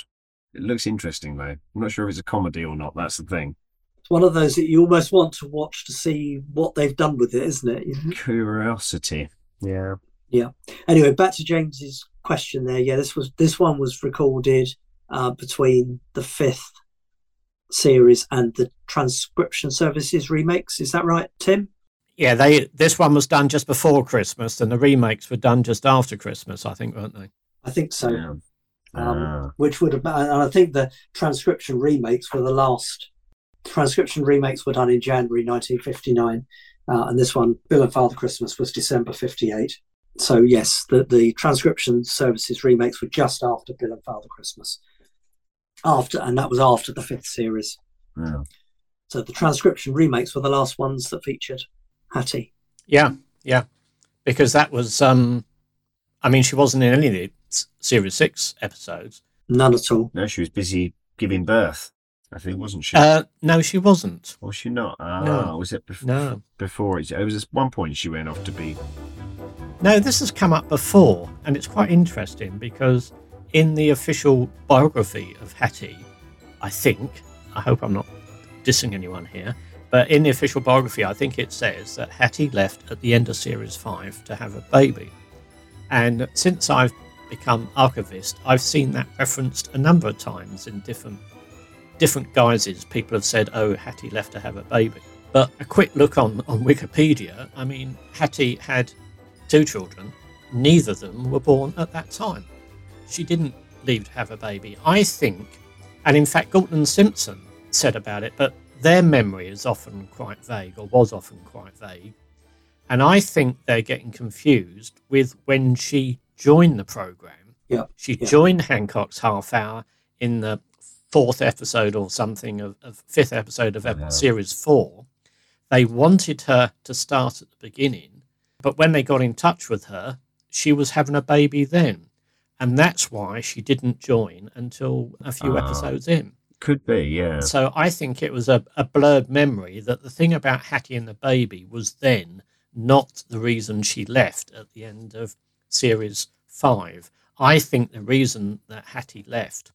Speaker 3: It looks interesting though. I'm not sure if it's a comedy or not. That's the thing.
Speaker 1: It's one of those that you almost want to watch to see what they've done with it, isn't it?
Speaker 3: Curiosity. Yeah.
Speaker 1: Yeah. Anyway, back to James's question there. Yeah, this was this one was recorded uh, between the fifth series and the transcription services remakes. Is that right, Tim?
Speaker 2: Yeah, they this one was done just before Christmas, and the remakes were done just after Christmas, I think, weren't they?
Speaker 1: I think so.
Speaker 3: Um,
Speaker 1: Um, which would have, and I think the transcription remakes were the last. Transcription remakes were done in January 1959, uh, and this one, Bill and Father Christmas, was December 58. So yes, the the transcription services remakes were just after Bill and Father Christmas, after, and that was after the fifth series.
Speaker 3: Yeah.
Speaker 1: So the transcription remakes were the last ones that featured Hattie.
Speaker 2: Yeah, yeah, because that was. um I mean, she wasn't in any of the series six episodes.
Speaker 1: None at all.
Speaker 3: No, she was busy giving birth. I think, wasn't she?
Speaker 2: Uh, no, she wasn't.
Speaker 3: was she not? Ah,
Speaker 2: No.
Speaker 3: was it bef-
Speaker 2: No.
Speaker 3: before? It it was at one point she went off to be.
Speaker 2: No, this has come up before, and it's quite interesting because in the official biography of Hattie, I think, I hope I'm not dissing anyone here, but in the official biography, I think it says that Hattie left at the end of series five to have a baby. And since I've become archivist, I've seen that referenced a number of times in different different guises. People have said, "Oh, Hattie left to have a baby." But a quick look on on Wikipedia, I mean, Hattie had two children. Neither of them were born at that time. She didn't leave to have a baby. I think, and in fact, Galton and Simpson said about it, but their memory is often quite vague, or was often quite vague. And I think they're getting confused with when she joined the program.
Speaker 1: Yeah.
Speaker 2: She
Speaker 1: yeah.
Speaker 2: joined Hancock's Half Hour in the fourth episode or something of, of fifth episode of ep- series four. They wanted her to start at the beginning, but when they got in touch with her, she was having a baby then. And that's why she didn't join until a few
Speaker 3: Ah.
Speaker 2: episodes in.
Speaker 3: Could be, yeah.
Speaker 2: So I think it was a, a blurred memory that the thing about Hattie and the baby was then not the reason she left at the end of series five. I think the reason that Hattie left,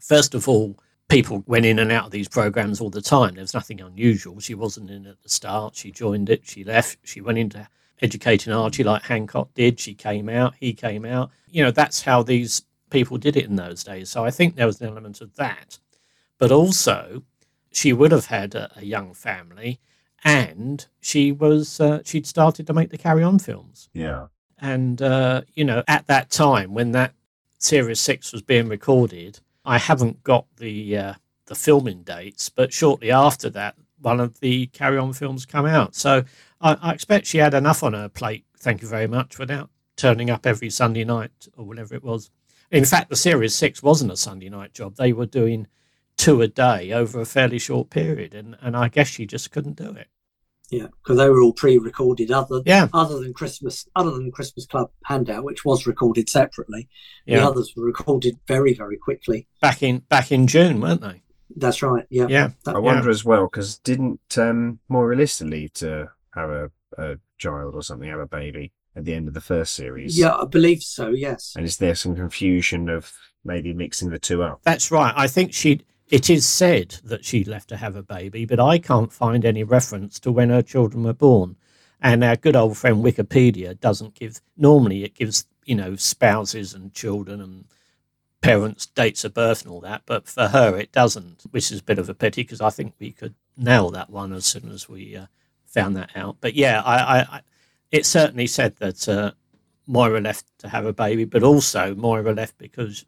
Speaker 2: first of all, people went in and out of these programs all the time. There was nothing unusual. She wasn't in at the start. She joined it. She left. She went into educating Archie like Hancock did. She came out. He came out. You know, that's how these people did it in those days. So I think there was an element of that but also she would have had a, a young family and she was uh, she'd started to make the carry on films
Speaker 3: Yeah.
Speaker 2: and uh, you know at that time when that series 6 was being recorded i haven't got the uh, the filming dates but shortly after that one of the carry on films come out. So I, I expect she had enough on her plate thank you very much without turning up every sunday night or whatever it was. In fact the series 6 wasn't a sunday night job. They were doing two a day over a fairly short period, and, and I guess she just couldn't do it.
Speaker 1: Yeah, because they were all pre-recorded. Other
Speaker 2: Yeah.
Speaker 1: other than Christmas, other than Christmas Club Handout, which was recorded separately, the others were recorded very very quickly.
Speaker 2: Back in back in June, weren't they?
Speaker 1: That's right. Yeah.
Speaker 2: Yeah.
Speaker 1: That-
Speaker 3: I wonder as well because didn't um, Moira Lister leave to have a, a child or something, have a baby at the end of the first series?
Speaker 1: Yeah, I believe so. Yes.
Speaker 3: And is there some confusion of maybe mixing the two up?
Speaker 2: That's right. I think she. It is said that she left to have a baby, but I can't find any reference to when her children were born. And our good old friend Wikipedia doesn't give. Normally, it gives you know spouses and children and parents' dates of birth and all that, but for her it doesn't, which is a bit of a pity because I think we could nail that one as soon as we uh, found that out. But yeah, I, I, it certainly said that uh, Moira left to have a baby, but also Moira left because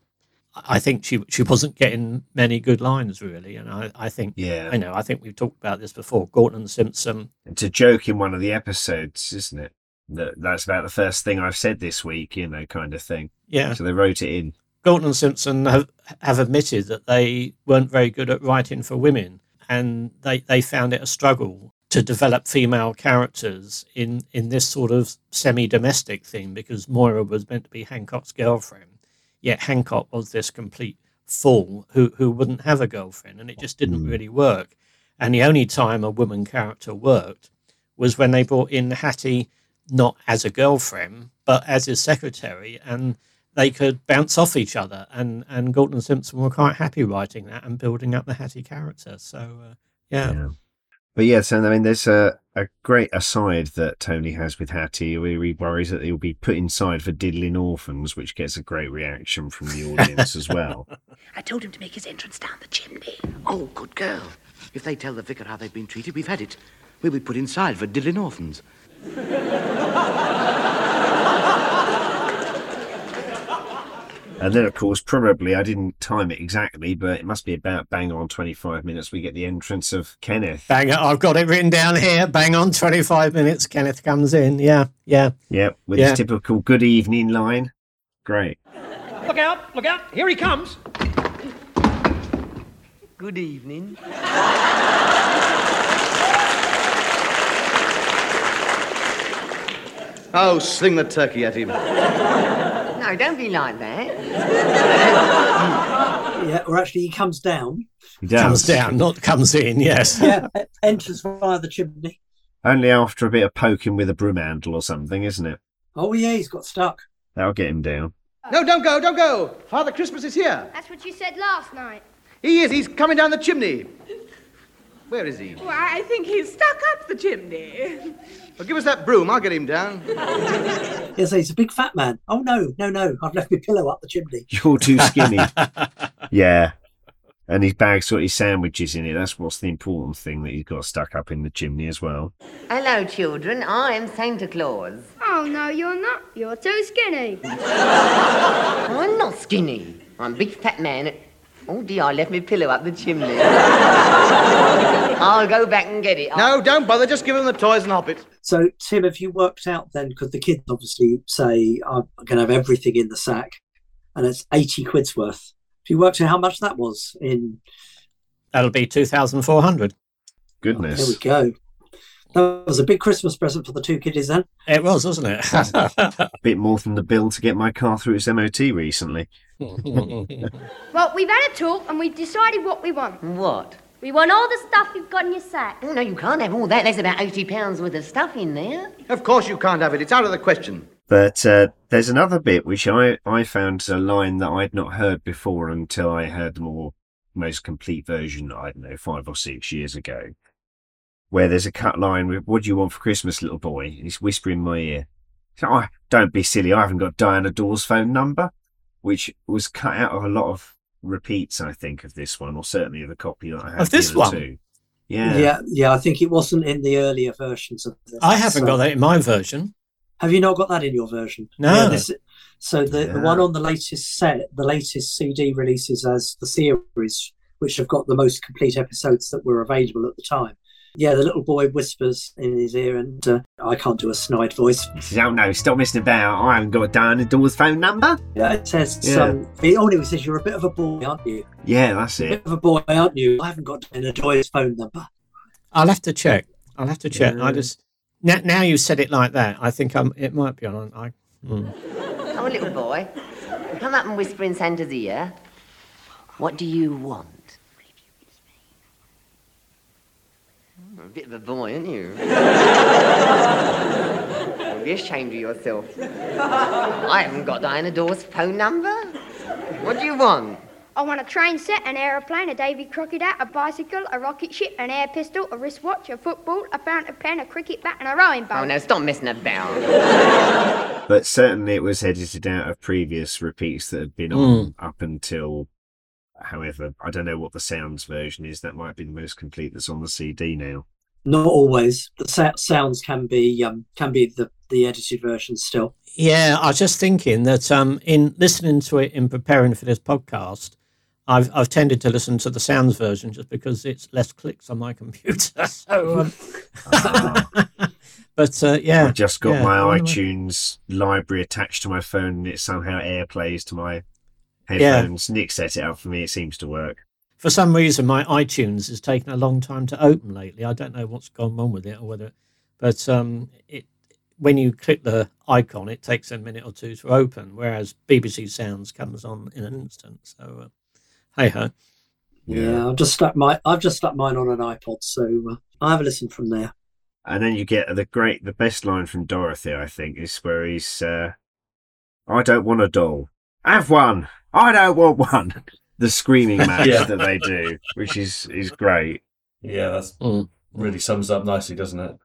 Speaker 2: I think she she wasn't getting many good lines really, and I, I think
Speaker 3: Yeah.
Speaker 2: I know I think we've talked about this before. Galton Simpson,
Speaker 3: It's a joke in one of the episodes, isn't it? That that's about the first thing I've said this week, you know, kind of thing.
Speaker 2: Yeah.
Speaker 3: So they wrote it in.
Speaker 2: Galton and Simpson have have admitted that they weren't very good at writing for women, and they they found it a struggle to develop female characters in in this sort of semi-domestic thing because Moira was meant to be Hancock's girlfriend, yet Hancock was this complete fool who who wouldn't have a girlfriend, and it just didn't really work. And the only time a woman character worked was when they brought in Hattie not as a girlfriend but as his secretary, and they could bounce off each other. And and Galton and Simpson were quite happy writing that and building up the Hattie character. So uh, yeah.
Speaker 3: But yes, and I mean, there's a, a great aside that Tony has with Hattie where he worries that he'll be put inside for diddling orphans, which gets a great reaction from the audience as well.
Speaker 18: I told him to make his entrance down the chimney. Oh, good girl. If they tell the vicar how they've been treated, we've had it. We'll be put inside for diddling orphans.
Speaker 3: And then, of course, probably I didn't time it exactly, but it must be about bang on 25 minutes. We get the entrance of Kenneth.
Speaker 2: Bang on, I've got it written down here. Bang on, 25 minutes. Kenneth comes in. Yeah, yeah.
Speaker 3: yeah. with
Speaker 2: Yeah.
Speaker 3: his typical good evening line. Great.
Speaker 16: Look out, look out, here he comes.
Speaker 18: Good evening.
Speaker 4: Oh, sling the turkey at him.
Speaker 18: No, don't be like that.
Speaker 1: Yeah, or actually, he comes down.
Speaker 3: He
Speaker 2: Comes down, not comes in. Yes.
Speaker 1: Yeah, enters via the chimney.
Speaker 3: Only after a bit of poking with a broom handle or something, isn't it?
Speaker 1: Oh yeah, he's got stuck.
Speaker 3: That'll get him down.
Speaker 4: No, don't go, don't go. Father Christmas is here.
Speaker 12: That's what you said last night.
Speaker 4: He is, he's coming down the chimney. Where is he?
Speaker 17: Why, I think he's stuck up the chimney.
Speaker 4: Well, give us that broom, I'll get him down.
Speaker 1: Yes, he's a big fat man. Oh no, no, no! I've left my pillow up the chimney.
Speaker 3: You're too skinny. yeah. And his bag's got his sandwiches in it. That's what's the important thing that he's got stuck up in the chimney as well.
Speaker 18: Hello, children. I am Santa Claus.
Speaker 12: Oh, no, you're not. You're too skinny.
Speaker 18: I'm not skinny. I'm a big fat man. Oh dear, I left my pillow up the chimney. I'll go back and get it.
Speaker 4: No, don't bother, just give them the toys and hop it.
Speaker 1: So, Tim, have you worked out then? Because the kids obviously say, "I'm going to have everything in the sack," and it's eighty quid's worth. Have you worked out how much that was in?
Speaker 2: That'll be 2,400.
Speaker 3: Goodness.
Speaker 1: There we go. That was a big Christmas present for the two kiddies then.
Speaker 2: It was, wasn't it?
Speaker 3: a bit more than the bill to get my car through its MOT recently.
Speaker 12: Well, we've had a talk and we've decided what we want.
Speaker 18: What?
Speaker 12: We want all the stuff you've got in your sack.
Speaker 18: Oh, no, you can't have all that. There's about 80 pounds worth of stuff in there.
Speaker 4: Of course you can't have it, it's out of the question.
Speaker 3: But uh, there's another bit which I, I found a line that I'd not heard before until I heard the more most complete version, I don't know, five or six years ago, where there's a cut line with, What do you want for Christmas, little boy? And he's whispering in my ear. So, oh, don't be silly, I haven't got Diana Dors' phone number, which was cut out of a lot of repeats, I think, of this one, or certainly of the copy that I had.
Speaker 2: Of this one?
Speaker 3: two. Yeah.
Speaker 1: yeah, yeah. I think it wasn't in the earlier versions of this.
Speaker 2: I haven't
Speaker 1: So-
Speaker 2: got that in my version.
Speaker 1: Have you not got that in your version?
Speaker 2: No.
Speaker 1: Yeah, this- so the, the one on the latest set, the latest CD releases as the series, which have got the most complete episodes that were available at the time. Yeah, the little boy whispers in his ear, and uh, I can't do a snide voice.
Speaker 3: He says, Oh no, stop messing about. I haven't got Diana Dors' phone number.
Speaker 1: Yeah, it says,
Speaker 3: Yeah.
Speaker 1: um, he only says, You're a bit of a boy, aren't you?
Speaker 3: Yeah, that's it.
Speaker 1: A bit of a boy, aren't you? I haven't got Diana Joy's phone number.
Speaker 2: I'll have to check. I'll have to check. I just now, now you said it like that. I think I'm. It might be on. I. hmm.
Speaker 18: Oh, little boy. Come up and whisper in Santa's ear. What do you want? A bit of a boy, aren't you? Don't be ashamed of yourself. I haven't got Diana Dors' phone number. What do you want?
Speaker 12: I want a train set, an aeroplane, a Davy Crockett hat, a bicycle, a rocket ship, an air pistol, a wristwatch, a football, a fountain pen, a cricket bat, and a rowing boat.
Speaker 18: Oh, no, stop messing about.
Speaker 3: But certainly it was edited out of previous repeats that had been on hmm. up until, however, I don't know what the sounds version is. That might be the most complete that's on the CD now.
Speaker 1: Not always. The sa- sounds can be um, can be the, the edited version still.
Speaker 2: Yeah, I was just thinking that um, in listening to it in preparing for this podcast, I've I've tended to listen to the sounds version just because it's less clicks on my computer. So, um, but uh, yeah,
Speaker 3: I just got
Speaker 2: yeah,
Speaker 3: my
Speaker 2: I
Speaker 3: iTunes library attached to my phone and it somehow airplays to my
Speaker 2: Yeah.
Speaker 3: headphones. Nick set it up for me. It seems to work.
Speaker 2: For some reason, my iTunes has taken a long time to open lately. I don't know what's gone wrong with it or whether, but um, it when you click the icon, it takes a minute or two to open, whereas BBC Sounds comes on in an instant. So, uh, hey ho.
Speaker 1: Yeah, I've just stuck my I've just stuck mine on an iPod, so uh, I have a listen from there.
Speaker 3: And then you get the great, the best line from Dorothy, I think, is where he's, uh, "I don't want a doll. Have one. I don't want one." the screaming match
Speaker 6: Yeah.
Speaker 3: that they do, which is is great.
Speaker 6: Yeah, that's
Speaker 2: Mm.
Speaker 6: really sums up nicely, doesn't it?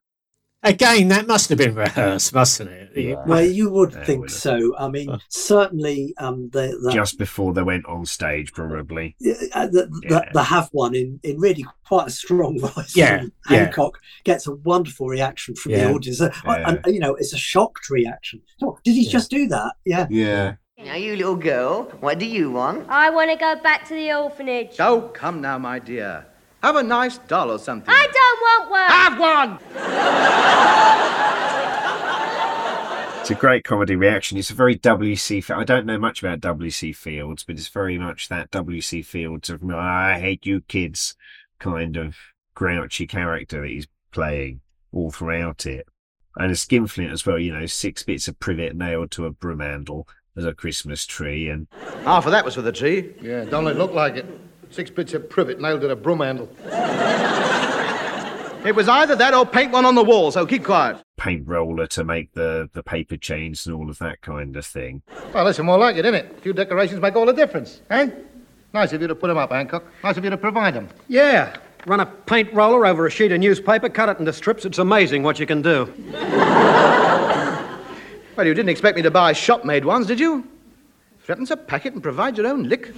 Speaker 2: Again, that must have been rehearsed, mustn't it?
Speaker 1: Well, you would
Speaker 3: Yeah,
Speaker 1: think so. I mean, certainly um, the, the,
Speaker 3: Just before they went on stage, probably.
Speaker 1: uh, the, the, the have one in, in really quite a strong voice.
Speaker 3: Yeah,
Speaker 1: from
Speaker 3: yeah.
Speaker 1: Hancock gets a wonderful reaction from
Speaker 3: Yeah.
Speaker 1: the audience. Uh,
Speaker 3: Yeah.
Speaker 1: And, you know, it's a shocked reaction. Oh, did he just do that? Yeah.
Speaker 3: Yeah.
Speaker 19: Now, you little girl, what do you want?
Speaker 20: I want to go back to the orphanage.
Speaker 11: Oh, come now, my dear. Have a nice doll or something.
Speaker 20: I don't want one.
Speaker 11: Have one!
Speaker 3: It's a great comedy reaction. It's a very W.C. Fi- I don't know much about W.C. Fields, but it's very much that W.C. Fields of oh, "I hate you kids" kind of grouchy character that he's playing all throughout it. And a skinflint as well. You know, six bits of privet nailed to a broom handle as a Christmas tree, and
Speaker 11: Half of that was for the tree.
Speaker 21: Yeah, don't it look like it? Six bits of privet nailed to a broom handle.
Speaker 11: It was either that or paint one on the wall, so keep quiet.
Speaker 3: paint roller to make the the paper chains and all of that kind of thing.
Speaker 21: Well, listen, more like it, innit? A few decorations make all the difference, eh? Nice of you to put them up, Hancock. Nice of you to provide them.
Speaker 16: Yeah. Run a paint roller over a sheet of newspaper, cut it into strips. It's amazing what you can do.
Speaker 11: Well, you didn't expect me to buy shop-made ones, did you? Threaten to pack it and provide your own lick?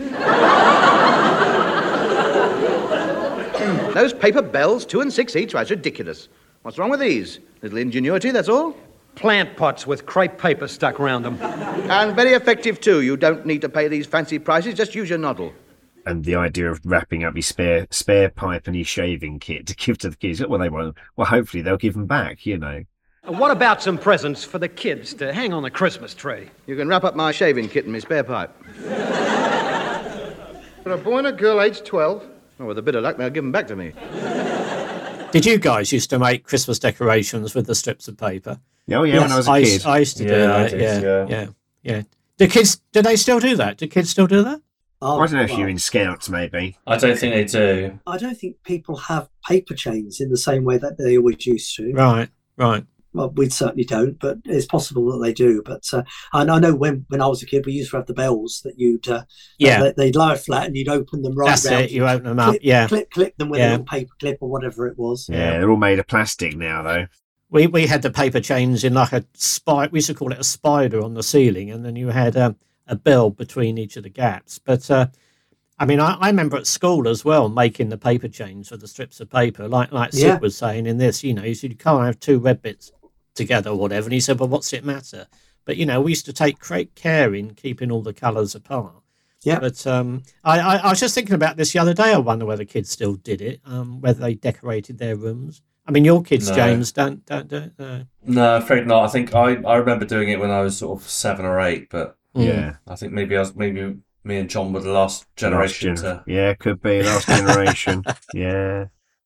Speaker 11: Those paper bells, two and six each, that's ridiculous. What's wrong with these? Little ingenuity, that's all.
Speaker 16: Plant pots with crepe paper stuck round them.
Speaker 11: And very effective, too. You don't need to pay these fancy prices, just use your noddle.
Speaker 3: And the idea of wrapping up his spare spare pipe and his shaving kit to give to the kids. Well, they won't. Well, hopefully they'll give them back. You know.
Speaker 16: And what about some presents for the kids to hang on the Christmas tree?
Speaker 11: You can wrap up my shaving kit in my spare pipe.
Speaker 21: For a boy and a girl aged 12.
Speaker 11: Well, with a bit of luck, they'll give them back to me.
Speaker 2: Did you guys used to make Christmas decorations with the strips of paper?
Speaker 3: Oh, yeah, when I was a
Speaker 2: I
Speaker 3: kid.
Speaker 2: used, I used to do
Speaker 6: Yeah, I
Speaker 2: that.
Speaker 6: did,
Speaker 2: yeah,
Speaker 6: yeah.
Speaker 2: yeah, yeah. Do kids? Do they still do that? Do kids still do that?
Speaker 1: Oh,
Speaker 3: I don't know if
Speaker 1: well,
Speaker 3: you're in scouts, maybe.
Speaker 6: I don't think they do.
Speaker 1: I don't think people have paper chains in the same way that they always used to.
Speaker 2: Right, right.
Speaker 1: Well, we certainly don't, but it's possible that they do. But uh, and I know when, when I was a kid, we used to have the bells that you'd uh,
Speaker 2: Yeah.
Speaker 1: they, they'd lie flat and you'd open them right
Speaker 2: That's
Speaker 1: round.
Speaker 2: it. You open them up.
Speaker 1: clip,
Speaker 2: yeah.
Speaker 1: clip, clip them with
Speaker 2: Yeah.
Speaker 1: a little paper clip or whatever it was.
Speaker 3: Yeah, they're all made of plastic now, though.
Speaker 2: We we had the paper chains in like a spider. We used to call it a spider on the ceiling, and then you had um, a bell between each of the gaps. But uh, I mean, I, I remember at school as well making the paper chains for the strips of paper, like like Sid
Speaker 1: Yeah.
Speaker 2: was saying in this. You know, you said you can't have two red bits together or whatever. And he said, "Well, what's it matter?" But you know, we used to take great care in keeping all the colours apart.
Speaker 1: Yeah.
Speaker 2: But um, I, I, I was just thinking about this the other day. I wonder whether kids still did it, um, whether they decorated their rooms. I mean, your kids,
Speaker 6: No.
Speaker 2: James, don't don't do it. No.
Speaker 6: No, afraid not. I think I, I remember doing it when I was sort of seven or eight, but
Speaker 3: Yeah.
Speaker 6: I think maybe I was maybe me and John were the last generation
Speaker 3: Last gener-
Speaker 6: to.
Speaker 3: Yeah, could be last generation. yeah.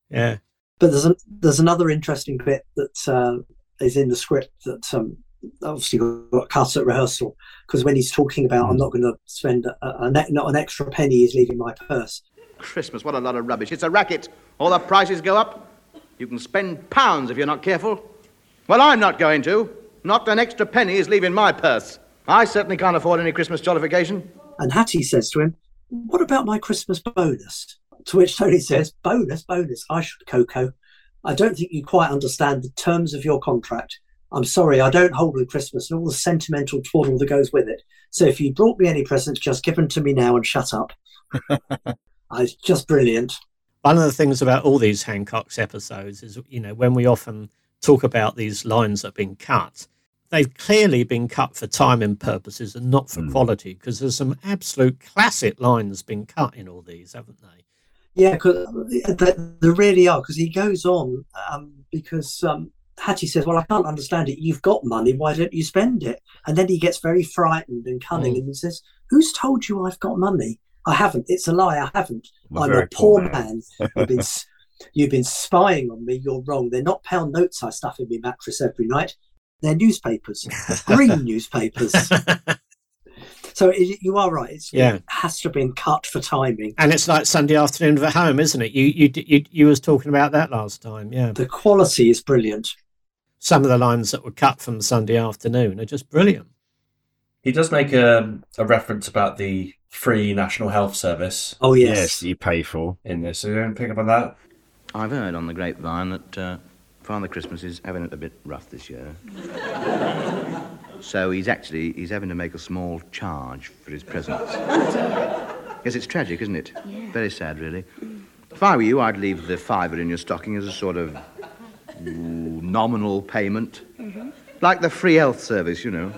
Speaker 2: Yeah.
Speaker 1: But there's a, there's another interesting bit that uh, is in the script that um, obviously got cut at rehearsal because when he's talking about I'm not going to spend a, a, ne- not an extra penny is leaving my purse.
Speaker 11: Christmas, what a lot of rubbish. It's a racket. All the prices go up. You can spend pounds if you're not careful. Well, I'm not going to. Not an extra penny is leaving my purse. I certainly can't afford any Christmas jollification.
Speaker 1: And Hattie says to him, "What about my Christmas bonus?" To which Tony says, "Bonus, bonus. I should, cocoa. I don't think you quite understand the terms of your contract. I'm sorry, I don't hold with Christmas and all the sentimental twaddle that goes with it. So if you brought me any presents, just give them to me now and shut up." It's just brilliant.
Speaker 2: One of the things about all these Hancock's episodes is, you know, when we often talk about these lines that have been cut, they've clearly been cut for timing purposes and not for hmm. quality because there's some absolute classic lines been cut in all these, haven't they?
Speaker 1: Yeah, because there really are. Because he goes on um, because um, Hattie says, "Well, I can't understand it. You've got money. Why don't you spend it?" And then he gets very frightened and cunning,
Speaker 2: Mm.
Speaker 1: and he says, "Who's told you I've got money?" I haven't. It's a lie. I haven't.
Speaker 3: I'm a
Speaker 1: I'm a poor
Speaker 3: poor
Speaker 1: man.
Speaker 3: man.
Speaker 1: You've been, you've been spying on me. You're wrong. They're not pound notes I stuff in my mattress every night. They're newspapers, green newspapers. So it, you are right. It's,
Speaker 2: Yeah.
Speaker 1: It has to have been cut for timing.
Speaker 2: And it's like Sunday afternoon at home, isn't it? You you you you was talking about that last time, yeah.
Speaker 1: The quality is brilliant.
Speaker 2: Some of the lines that were cut from Sunday afternoon are just brilliant.
Speaker 6: He does make a, a reference about the free National Health Service.
Speaker 1: Oh
Speaker 3: Yes, yes, you pay for.
Speaker 6: In this, so you don't pick up on that.
Speaker 18: I've heard on the grapevine that uh, Father Christmas is having it a bit rough this year. so he's actually he's having to make a small charge for his presence. yes, it's tragic, isn't it? Very sad, really. If I were you, I'd leave the fiver in your stocking as a sort of ooh, nominal payment, mm-hmm. like the free health service, you know.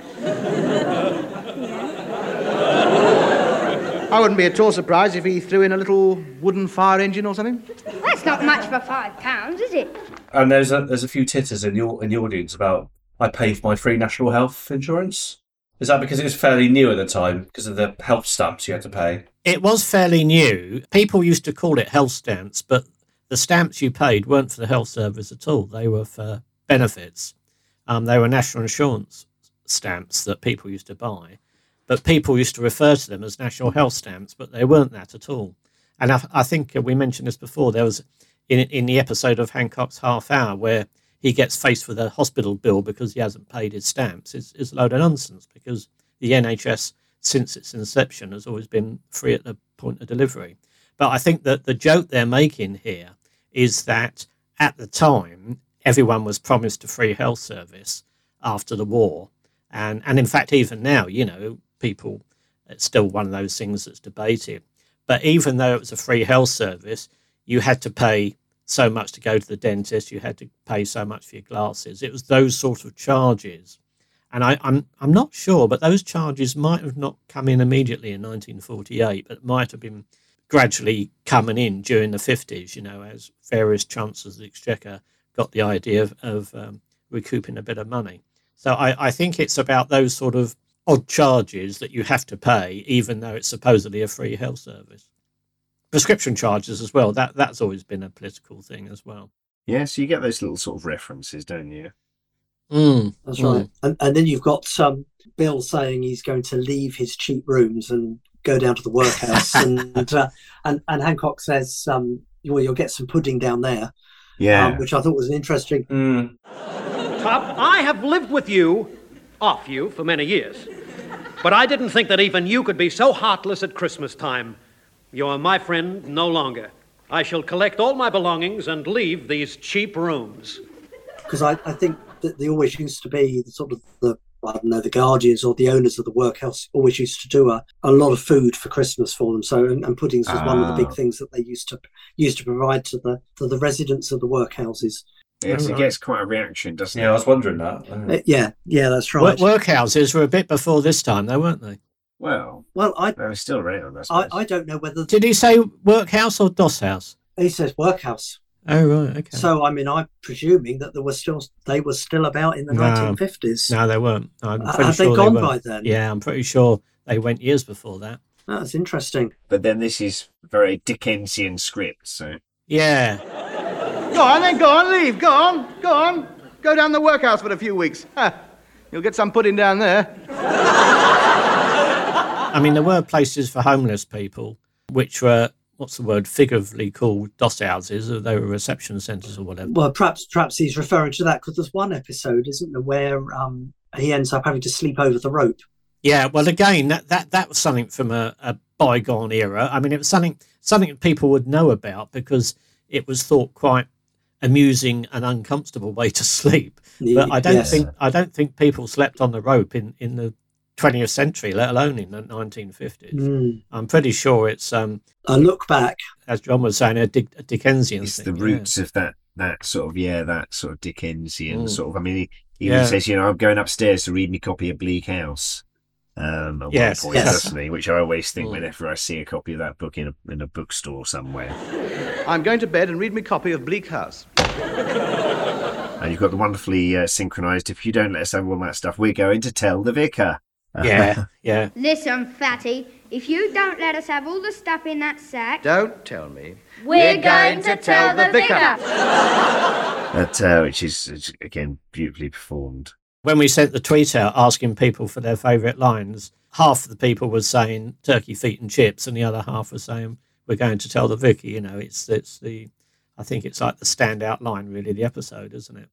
Speaker 18: I wouldn't be at all surprised if he threw in a little wooden fire engine or something.
Speaker 12: That's not much for five pounds, is it?
Speaker 6: And there's a there's a few titters in the au- in the audience about I pay for my free national health insurance. Is that because it was fairly new at the time because of the health stamps you had to pay?
Speaker 2: It was fairly new. People used to call it health stamps, but the stamps you paid weren't for the health service at all. They were for benefits. Um, they were national insurance stamps that people used to buy, but people used to refer to them as national health stamps, but they weren't that at all. And I, I think we mentioned this before. There was in in the episode of Hancock's Half Hour where he gets faced with a hospital bill because he hasn't paid his stamps. It's, it's a load of nonsense because the NHS, since its inception, has always been free at the point of delivery. But I think that the joke they're making here is that at the time, everyone was promised a free health service after the war. And, and in fact, even now, you know, people, it's still one of those things that's debated. But even though it was a free health service, you had to pay so much to go to the dentist, you had to pay so much for your glasses. It was those sort of charges. And I, I'm I'm not sure, but those charges might have not come in immediately in 1948, but might have been gradually coming in during the 50s. You know, as various chancellors of the exchequer got the idea of, of um, recouping a bit of money. So I, I think it's about those sort of odd charges that you have to pay, even though it's supposedly a free health service. Prescription charges as well. That that's always been a political thing as well.
Speaker 3: Yeah, so you get those little sort of references, don't you?
Speaker 2: Mm,
Speaker 1: That's
Speaker 2: mm.
Speaker 1: right. And, and then you've got um, Bill saying he's going to leave his cheap rooms and go down to the workhouse, and, uh, and and Hancock says, um, "Well, you'll get some pudding down there."
Speaker 3: Yeah.
Speaker 1: um, which I thought was an interesting.
Speaker 16: Top, I have lived with you, off you, for many years. But I didn't think that even you could be so heartless at Christmas time. You are my friend no longer. I shall collect all my belongings and leave these cheap rooms.
Speaker 1: because I, I think that they always used to be the sort of the I don't know the guardians or the owners of the workhouse always used to do a, a lot of food for Christmas for them. So and, and puddings was one of the
Speaker 3: Ah.
Speaker 1: big things that they used to used to provide to the to the residents of the workhouses.
Speaker 3: Yes, it gets quite a reaction, doesn't it?
Speaker 6: Yeah, I was wondering that.
Speaker 1: Uh, yeah, yeah, that's
Speaker 2: Work,
Speaker 1: right.
Speaker 2: workhouses were a bit before this time, though, weren't they?
Speaker 3: Well,
Speaker 1: well, I
Speaker 3: they were still around. I
Speaker 1: I. I don't know whether
Speaker 2: Did he say workhouse or doss house?
Speaker 1: he says workhouse.
Speaker 2: Oh right, okay.
Speaker 1: So I mean, I'm presuming that there were still they were still about in the
Speaker 2: No.
Speaker 1: 1950s.
Speaker 2: No, they weren't. I'm
Speaker 1: Uh,
Speaker 2: pretty
Speaker 1: have they gone
Speaker 2: weren't.
Speaker 1: by then?
Speaker 2: Yeah, I'm pretty sure they went years before that.
Speaker 1: That's interesting.
Speaker 3: But then this is very Dickensian script, so.
Speaker 2: Yeah.
Speaker 18: Go on, then, go on, leave. Go on, go on. Go down the workhouse for a few weeks. Ha, You'll get some pudding down there.
Speaker 2: I mean, there were places for homeless people, which were what's the word, figuratively called doss houses, or they were reception centres or whatever.
Speaker 1: Well, perhaps perhaps he's referring to that because there's one episode, isn't there, where um, he ends up having to sleep over the rope.
Speaker 2: Yeah, well, again, that that that was something from a, a bygone era. I mean, it was something something that people would know about because it was thought quite amusing and uncomfortable way to sleep. But I don't
Speaker 1: Yes.
Speaker 2: think I don't think people slept on the rope in in the 20th century, let alone in the 1950s.
Speaker 1: Mm.
Speaker 2: I'm pretty sure it's um
Speaker 1: I look back.
Speaker 2: as John was saying a, Dick, a Dickensian
Speaker 3: It's
Speaker 2: thing.
Speaker 3: the
Speaker 2: yeah.
Speaker 3: roots of that that sort of yeah that sort of Dickensian
Speaker 2: Mm.
Speaker 3: sort of. I mean, he, he
Speaker 2: Yeah.
Speaker 3: says, you know, I'm going upstairs to read me copy of Bleak House. Um, at
Speaker 2: Yes,
Speaker 3: one point,
Speaker 2: yes.
Speaker 3: doesn't? Which I always think
Speaker 2: Mm.
Speaker 3: whenever I see a copy of that book in a in a bookstore somewhere.
Speaker 18: I'm going to bed and read me copy of Bleak House.
Speaker 3: And you've got the wonderfully uh, synchronised. If you don't let us have all that stuff, we're going to tell the vicar.
Speaker 2: Yeah, yeah.
Speaker 12: Listen, fatty, If you don't let us have all the stuff in that sack,
Speaker 18: Don't tell me.
Speaker 12: we're, going to tell the vicar.
Speaker 3: That, uh, which is, is, again, beautifully performed.
Speaker 2: When we sent the tweet out asking people for their favourite lines, half of the people were saying turkey feet and chips, and the other half were saying we're going to tell the vicar. You know, it's it's the, I think it's like the standout line really the episode, isn't it?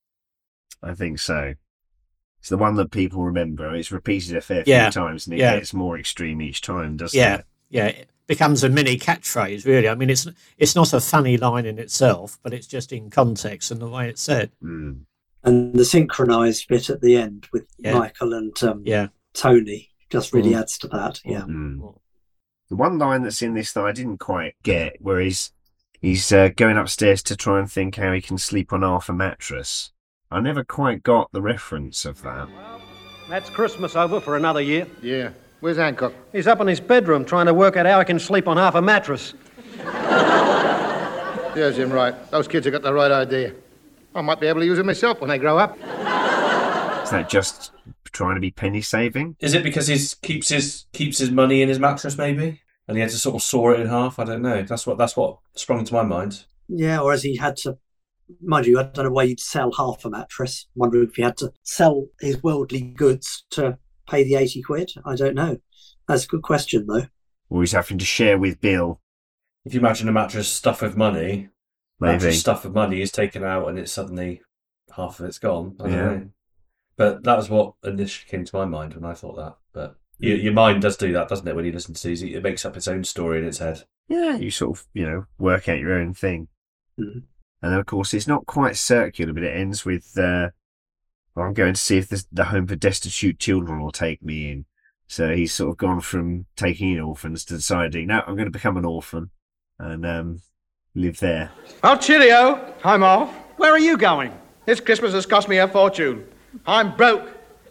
Speaker 3: I think so. It's the one that people remember. It's repeated a fair
Speaker 2: Yeah,
Speaker 3: few times, and it
Speaker 2: yeah.
Speaker 3: gets more extreme each time, doesn't
Speaker 2: yeah,
Speaker 3: it?
Speaker 2: yeah. It becomes a mini catchphrase, really. I mean, it's it's not a funny line in itself, but it's just in context and the way it's said.
Speaker 3: Mm.
Speaker 1: And the synchronized bit at the end with
Speaker 2: Yeah.
Speaker 1: Michael and um,
Speaker 2: Yeah.
Speaker 1: Tony just really
Speaker 3: Mm.
Speaker 1: adds to that. Yeah.
Speaker 3: Mm. The one line that's in this that I didn't quite get, where he's he's uh, going upstairs to try and think how he can sleep on half a mattress. I never quite got the reference of that.
Speaker 16: That's Christmas over for another year.
Speaker 21: Yeah. Where's Hancock?
Speaker 16: He's up in his bedroom trying to work out how he can sleep on half a mattress.
Speaker 21: There's him right. Those kids have got the right idea. I might be able to use it myself when they grow up.
Speaker 3: Is that just trying to be penny saving?
Speaker 6: Is it because he keeps his keeps his money in his mattress, maybe, and he had to sort of saw it in half? I don't know. That's what that's what sprung into my mind.
Speaker 1: Yeah, or as he had to, mind you, I don't know why you'd sell half a mattress. wondering if he had to sell his worldly goods to pay the 80 quid. I don't know. That's a good question, though.
Speaker 3: Or he's having to share with Bill?
Speaker 6: If you imagine a mattress stuffed with money,
Speaker 3: Maybe.
Speaker 6: mattress stuffed with money is taken out and it's suddenly half of it's gone. I don't
Speaker 3: Yeah.
Speaker 6: know. But that was what initially came to my mind when I thought that. But your, your mind does do that, doesn't it? When you listen to these, it makes up its own story in its head.
Speaker 3: Yeah, you sort of, you know, work out your own thing.
Speaker 1: Mhm.
Speaker 3: And then, of course, it's not quite circular, but it ends with uh, I'm going to see if the, the home for destitute children will take me in. So he's sort of gone from taking in orphans to deciding, no, I'm going to become an orphan and um, live there.
Speaker 21: Well, cheerio. I'm off. Where are you going? This Christmas has cost me a fortune. I'm broke.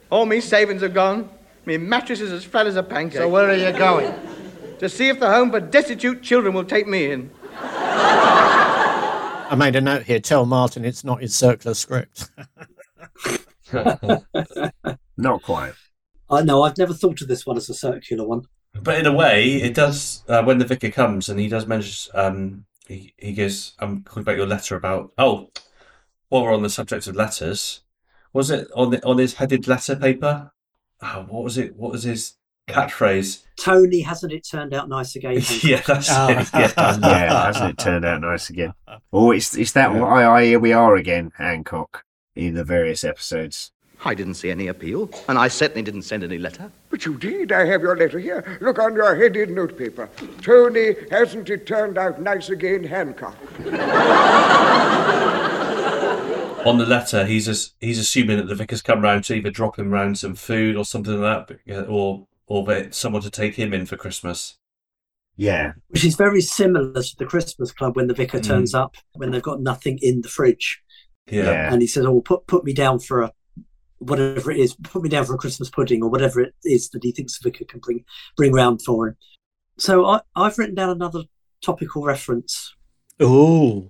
Speaker 21: All me savings are gone. Me mattress is as flat as a pancake. So where are you going? to see if the home for destitute children will take me in.
Speaker 2: I made a note here. Tell Martin it's not his circular script.
Speaker 3: Not quite.
Speaker 1: I know, I've never thought of this one as a circular one.
Speaker 6: But in a way, it does. Uh, when the vicar comes and he does mention, um, he he goes, "I'm calling about your letter about." Oh, while we're on the subject of letters, was it on the on his headed letter paper? Oh, what was it? What was his catchphrase?
Speaker 1: Tony, hasn't it turned out nice again?
Speaker 6: yeah, that's ah. it. Yeah.
Speaker 3: yeah, hasn't it turned out nice again? Oh, it's it's that I, I here we are again, Hancock, in the various episodes.
Speaker 18: I didn't see any appeal, and I certainly didn't send any letter.
Speaker 15: But you did. I have your letter here. Look on your headed notepaper. Tony, hasn't it turned out nice again, Hancock?
Speaker 6: On the letter, he's as, he's assuming that the vicar's come round to either drop him round some food or something like that, or or that someone to take him in for Christmas.
Speaker 3: Yeah.
Speaker 1: Which is very similar to the Christmas club when the vicar
Speaker 6: Mm.
Speaker 1: turns up when they've got nothing in the fridge.
Speaker 6: Yeah.
Speaker 1: And he says, Oh, put, put me down for a whatever it is, put me down for a Christmas pudding or whatever it is that he thinks the vicar can bring bring round for him. So I, I've written down another topical reference.
Speaker 2: Oh.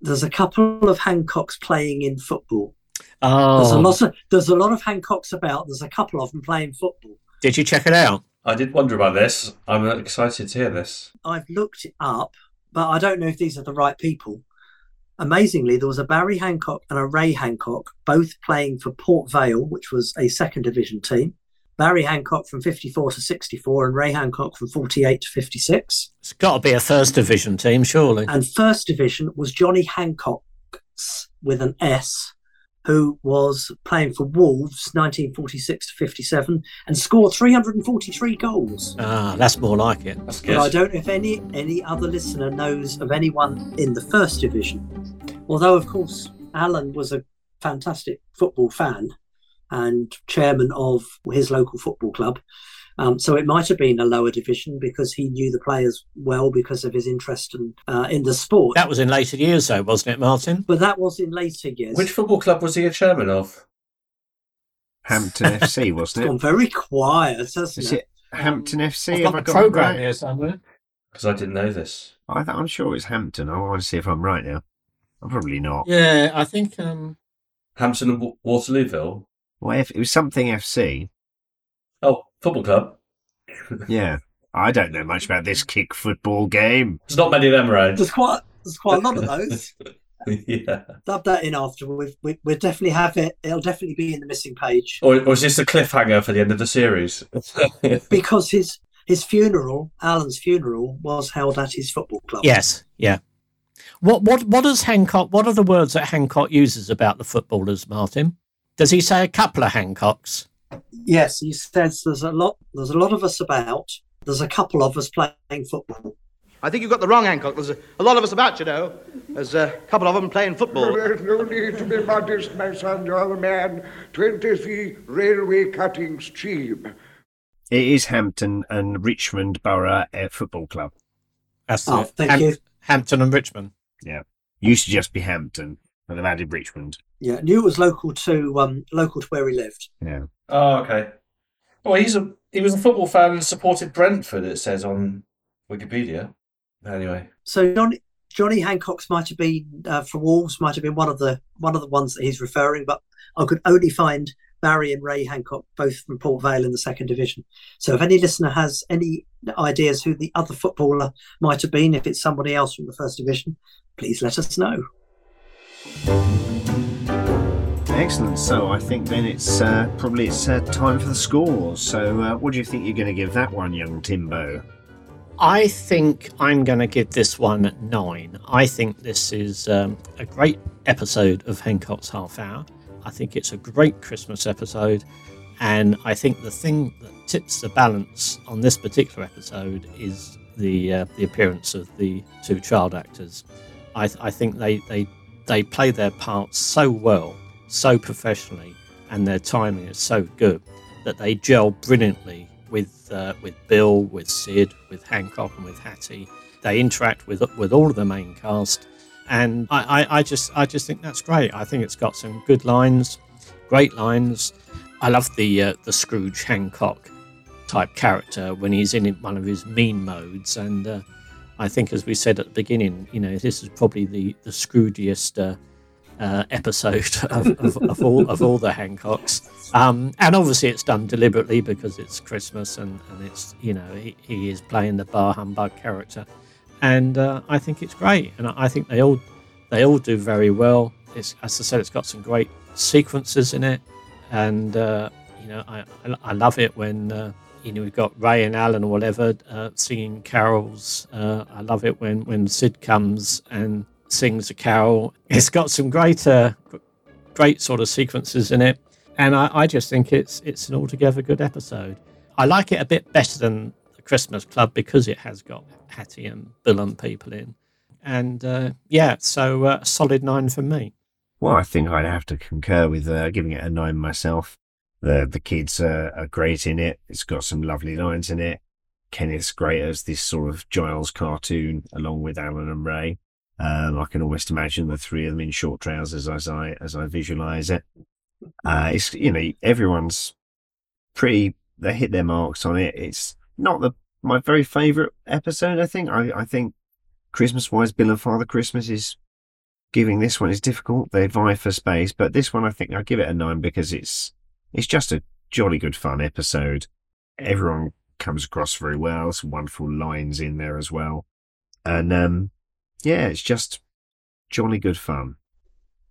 Speaker 1: There's a couple of Hancocks playing in football.
Speaker 2: Oh.
Speaker 1: There's a lot of there's a lot of Hancocks about. There's a couple of them playing football.
Speaker 2: Did you check it out?
Speaker 6: I did wonder about this. I'm excited to hear this.
Speaker 1: I've looked it up, but I don't know if these are the right people. Amazingly, there was a Barry Hancock and a Ray Hancock, both playing for Port Vale, which was a second division team. Barry Hancock from 54 to 64 and Ray Hancock from 48 to 56.
Speaker 2: It's got to be a first division team, surely.
Speaker 1: And first division was Johnny Hancock's with an S, who was playing for Wolves 1946 to 57 and scored 343 goals.
Speaker 2: Ah, that's more like it.
Speaker 6: That's
Speaker 1: But I don't know if any any other listener knows of anyone in the first division. Although, of course, Alan was a fantastic football fan and chairman of his local football club. Um, so it might have been a lower division because he knew the players well because of his interest in, uh, in the sport.
Speaker 2: That was in later years, though, wasn't it, Martin?
Speaker 1: But that was in later years.
Speaker 6: Which football club was he a chairman of?
Speaker 3: Hampton FC, wasn't
Speaker 1: gone
Speaker 3: it?
Speaker 1: very quiet, hasn't
Speaker 3: Is
Speaker 1: it?
Speaker 3: it Hampton FC?
Speaker 2: I've got
Speaker 3: I
Speaker 2: the programme
Speaker 3: right?
Speaker 2: here somewhere.
Speaker 6: Because I didn't know this.
Speaker 3: I th- I'm sure it's Hampton. I want to see if I'm right now. I'm probably not.
Speaker 2: Yeah, I think. um
Speaker 6: Hampton and Wa- Waterlooville.
Speaker 3: Well, if it was something FC.
Speaker 6: Oh, football club.
Speaker 3: Yeah. I don't know much about this kick football game.
Speaker 6: There's not many of them around.
Speaker 1: There's quite there's quite a lot of those.
Speaker 6: yeah.
Speaker 1: Dub that in after. We've, we, we'll definitely have it. It'll definitely be in the missing page
Speaker 6: Or, or is this a cliffhanger for the end of the series?
Speaker 1: because his his funeral, Alan's funeral, was held at his football club.
Speaker 2: Yes, yeah. What what what does Hancock? What are the words that Hancock uses about the footballers, Martin? Does he say a couple of Hancocks?
Speaker 1: Yes, he says there's a lot. There's a lot of us about. There's a couple of us playing football.
Speaker 21: I think you've got the wrong Hancock. There's a, a lot of us about, you know. There's a couple of them playing football.
Speaker 15: There's no need to be modest, my son. You're the man. Twenty-three railway cuttings Cheam.
Speaker 3: It is Hampton and Richmond Borough uh, Football Club.
Speaker 2: That's
Speaker 1: Oh,
Speaker 2: it.
Speaker 1: thank
Speaker 2: Ham-
Speaker 1: you.
Speaker 2: Hampton and Richmond.
Speaker 3: Yeah. Used to just be Hampton, but they've added Richmond.
Speaker 1: Yeah, I knew it was local to um local to where he lived.
Speaker 3: Yeah.
Speaker 6: Oh, okay. Well, he's a he was a football fan and supported Brentford. It says on Wikipedia. Anyway,
Speaker 1: So Johnny Johnny Hancock's might have been uh, for Wolves might have been one of the one of the ones that he's referring, but I could only find Barry and Ray Hancock both from Port Vale in the second division. So if any listener has any ideas who the other footballer might have been, if it's somebody else from the first division, please let us know.
Speaker 3: Excellent. So I think then it's uh, probably it's uh, time for the scores. So uh, what do you think you're going to give that one, young Timbo?
Speaker 2: I think I'm going to give this one nine. I think this is um, a great episode of Hancock's Half Hour. I think it's a great Christmas episode, and I think the thing that tips the balance on this particular episode is the uh, the appearance of the two child actors. I, th- I think they, they they play their parts so well, so professionally, and their timing is so good that they gel brilliantly with uh, with Bill, with Sid, with Hancock, and with Hattie. They interact with with all of the main cast, and I, I, I just I just think that's great. I think it's got some good lines, great lines. I love the uh, the Scrooge Hancock type character when he's in one of his mean modes, and uh, I think, as we said at the beginning, you know, this is probably the the Scroogiest uh, uh, episode of, of, of all of all the Hancocks. Um, and obviously, it's done deliberately because it's Christmas, and, and it's you know he, he is playing the bar humbug character, and uh, I think it's great, and I think they all they all do very well. It's as I said, it's got some great sequences in it, and uh, you know I, I I love it when. You know, we've got Ray and Alan or whatever uh, singing carols. Uh, I love it when, when Sid comes and sings a carol. It's got some great, uh, great sort of sequences in it, and I, I just think it's it's an altogether good episode. I like it a bit better than the Christmas Club because it has got Hattie and Bill and people in, and uh, yeah, so uh, solid nine for me.
Speaker 3: Well, I think I'd have to concur with uh, giving it a nine myself. The the kids are, are great in it. It's got some lovely lines in it. Kenneth's great as this sort of Giles cartoon, along with Alan and Ray. Um, I can almost imagine the three of them in short trousers as I as I visualize it. Uh, it's you know everyone's pretty. They hit their marks on it. It's not the my very favourite episode. I think I I think Christmas wise, Bill and Father Christmas is giving this one is difficult. They vie for space, but this one I think I'll give it a nine because it's it's just a jolly good fun episode. Everyone comes across very well. Some wonderful lines in there as well, and um, yeah, it's just jolly good fun.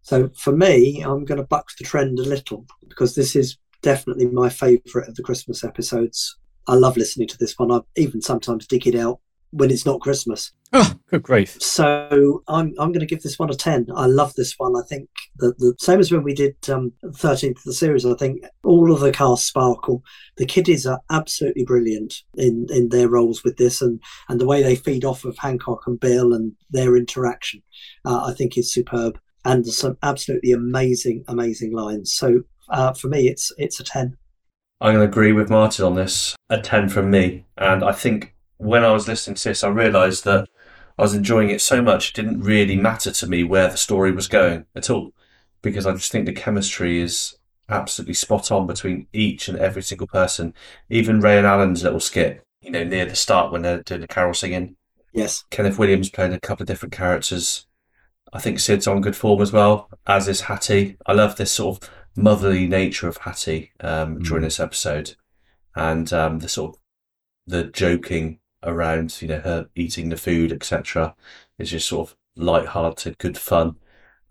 Speaker 1: So for me, I'm going to buck the trend a little because this is definitely my favourite of the Christmas episodes. I love listening to this one. I even sometimes dig it out when it's not Christmas.
Speaker 2: Oh, good grief!
Speaker 1: So I'm I'm going to give this one a ten. I love this one. I think that the same as when we did um, 13th of the series. I think all of the cast sparkle. The kiddies are absolutely brilliant in in their roles with this, and and the way they feed off of Hancock and Bill and their interaction. Uh, I think is superb, and some absolutely amazing amazing lines. So uh, for me, it's it's a ten.
Speaker 6: I'm going to agree with Martin on this. A 10 from me. And I think when I was listening to this, I realised that I was enjoying it so much, it didn't really matter to me where the story was going at all. Because I just think the chemistry is absolutely spot on between each and every single person. Even Ray and Alan's little skit, you know, near the start when they're doing the carol singing.
Speaker 1: Yes.
Speaker 6: Kenneth Williams playing a couple of different characters. I think Sid's on good form as well, as is Hattie. I love this sort of motherly nature of Hattie um, during this episode, and um, the sort of the joking around, you know, her eating the food, etc. It's just sort of light-hearted, good fun.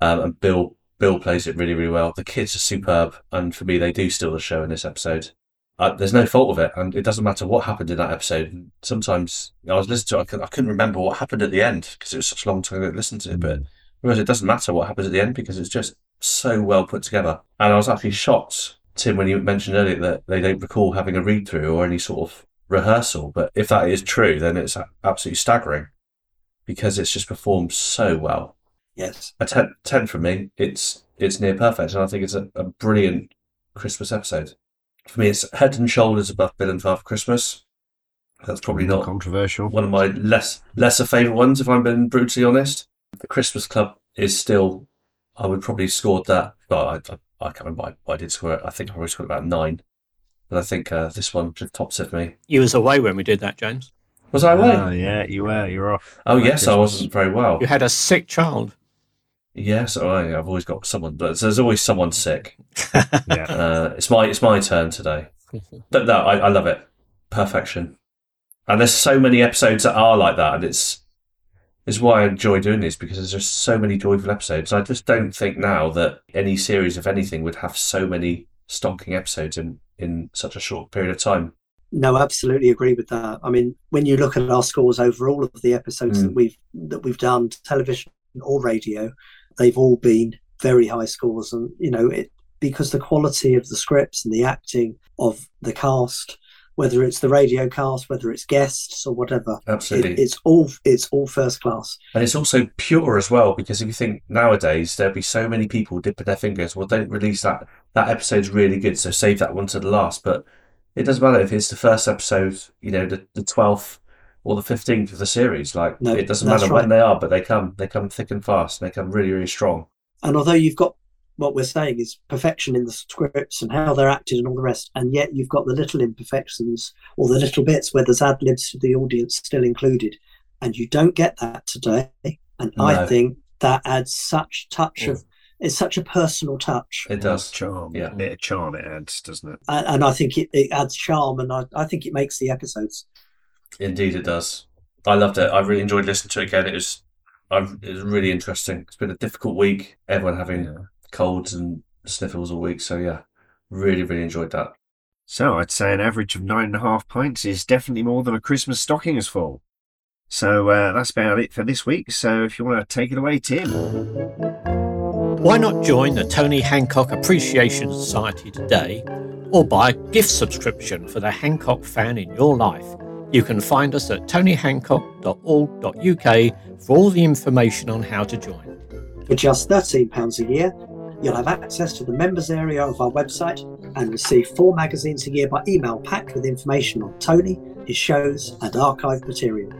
Speaker 6: Um, and Bill Bill plays it really, really well. The kids are superb, and for me, they do steal the show in this episode. Uh, there's no fault of it, and it doesn't matter what happened in that episode. Sometimes I was listening to it, I, could, I couldn't remember what happened at the end because it was such a long time ago to listen to it. But whereas it doesn't matter what happens at the end because it's just so well put together. And I was actually shocked, Tim, when you mentioned earlier that they don't recall having a read through or any sort of rehearsal. But if that is true, then it's absolutely staggering because it's just performed so well.
Speaker 1: Yes.
Speaker 6: A 10, 10 from me. It's it's near perfect, and I think it's a, a brilliant Christmas episode. For me, it's head and shoulders above Bill and Father Christmas. That's probably not
Speaker 3: controversial.
Speaker 6: One of my less lesser favourite ones, if I'm being brutally honest. The Christmas Club is still, I would probably scored that. Well, I, I, I can't remember why I did score it. I think I probably scored about nine. But I think uh, this one just tops it for me.
Speaker 2: You was away when we did that, James.
Speaker 6: Was I away?
Speaker 3: Oh, yeah, you were. You were off.
Speaker 6: Oh,
Speaker 3: That
Speaker 6: yes, I wasn't very well.
Speaker 2: You had a sick child.
Speaker 6: Yes, I, I've always got someone. But there's always someone sick. uh, it's my it's my turn today. But no, I, I love it. Perfection. And there's so many episodes that are like that, and it's it's why I enjoy doing this because there's just so many joyful episodes. I just don't think now that any series of anything would have so many stocking episodes in in such a short period of time.
Speaker 1: No, absolutely agree with that. I mean, when you look at our scores over all of the episodes
Speaker 6: Mm.
Speaker 1: that we've that we've done, television or radio, they've all been very high scores, and you know it because the quality of the scripts and the acting of the cast, whether it's the radio cast, whether it's guests or whatever,
Speaker 6: Absolutely.
Speaker 1: it, it's all it's all first class.
Speaker 6: And it's also pure as well, because if you think nowadays there'd be so many people dipping their fingers, well, don't release that. That episode's really good, so save that one to the last. But it doesn't matter if it's the first episode, you know, the the twelfth or the fifteenth of the series. Like
Speaker 1: No,
Speaker 6: it doesn't matter
Speaker 1: right.
Speaker 6: when they are, but they come. They come thick and fast. And they come really, really strong.
Speaker 1: And although you've got what we're saying is perfection in the scripts and how they're acted and all the rest, and yet you've got the little imperfections or the little bits where there's ad libs for the audience still included, and you don't get that today. And I think that adds such touch mm. of it's such a personal touch,
Speaker 6: It does.
Speaker 3: Charm.
Speaker 6: Yeah.
Speaker 3: Bit of charm it adds, doesn't it?
Speaker 1: and, and I think it, it adds charm, and I, I think it makes the episodes.
Speaker 6: Indeed, it does. I loved it. I really enjoyed listening to it again. It was, I, it was really interesting. It's been a difficult week. Everyone having colds and sniffles all week. So yeah, really, really enjoyed that.
Speaker 3: So I'd say an average of nine and a half pints is definitely more than a Christmas stocking is full. So uh, that's about it for this week. So if you want to take it away, Tim.
Speaker 2: Why not join the Tony Hancock Appreciation Society today or buy a gift subscription for the Hancock fan in your life? You can find us at tonyhancock.org.uk for all the information on how to join.
Speaker 1: For just £13 a year, you'll have access to the members area of our website and receive four magazines a year by email packed with information on Tony, his shows, and archive material.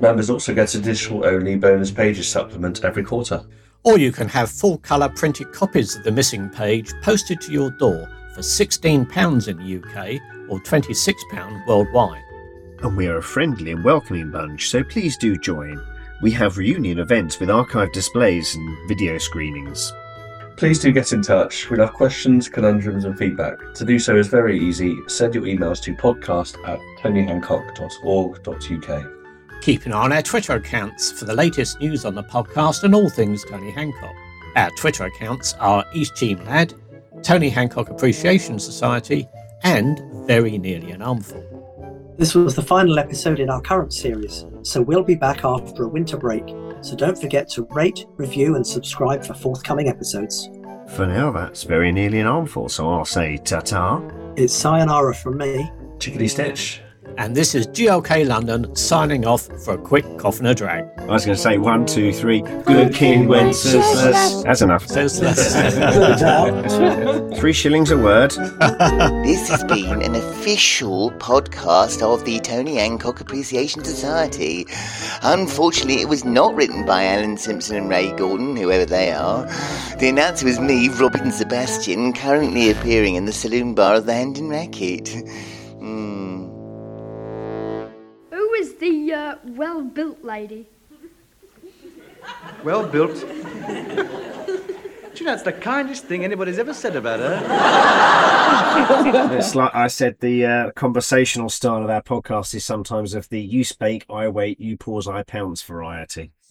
Speaker 6: Members also get a digital only bonus pages supplement every quarter.
Speaker 2: Or you can have full colour printed copies of the missing page posted to your door for £16 in the UK or £26 worldwide.
Speaker 3: And we are a friendly and welcoming bunch, so please do join. We have reunion events with archive displays and video screenings.
Speaker 6: Please do get in touch. We'll have questions, conundrums, and feedback. To do so is very easy. Send your emails to podcast at tonyhancock.org.uk.
Speaker 2: Keep an eye on our Twitter accounts for the latest news on the podcast and all things Tony Hancock. Our Twitter accounts are East Cheam Lad, Tony Hancock Appreciation Society, and Very Nearly an Armful.
Speaker 1: This was the final episode in our current series, so we'll be back after a winter break. So don't forget to rate, review, and subscribe for forthcoming episodes.
Speaker 3: For now, that's very nearly an armful, so I'll say ta ta.
Speaker 1: It's sayonara from me.
Speaker 6: Chickadee Stitch.
Speaker 2: And this is GLK London signing off for a quick cough and a drag.
Speaker 3: I was going to say one, two, three. Good King Wenceslas. That's enough. Three shillings a word.
Speaker 5: This has been an official podcast of the Tony Hancock Appreciation Society. Unfortunately, it was not written by Alan Simpson and Ray Galton, whoever they are. The announcer was me, Robin Sebastian, currently appearing in the saloon bar of the Hendon Racket. Hmm.
Speaker 12: Who the uh, well built lady?
Speaker 14: Well built. Do you know, it's the kindest thing anybody's ever said about her.
Speaker 3: it's like I said, the uh, conversational style of our podcast is sometimes of the you spake, I wait, you pause, I pounce variety.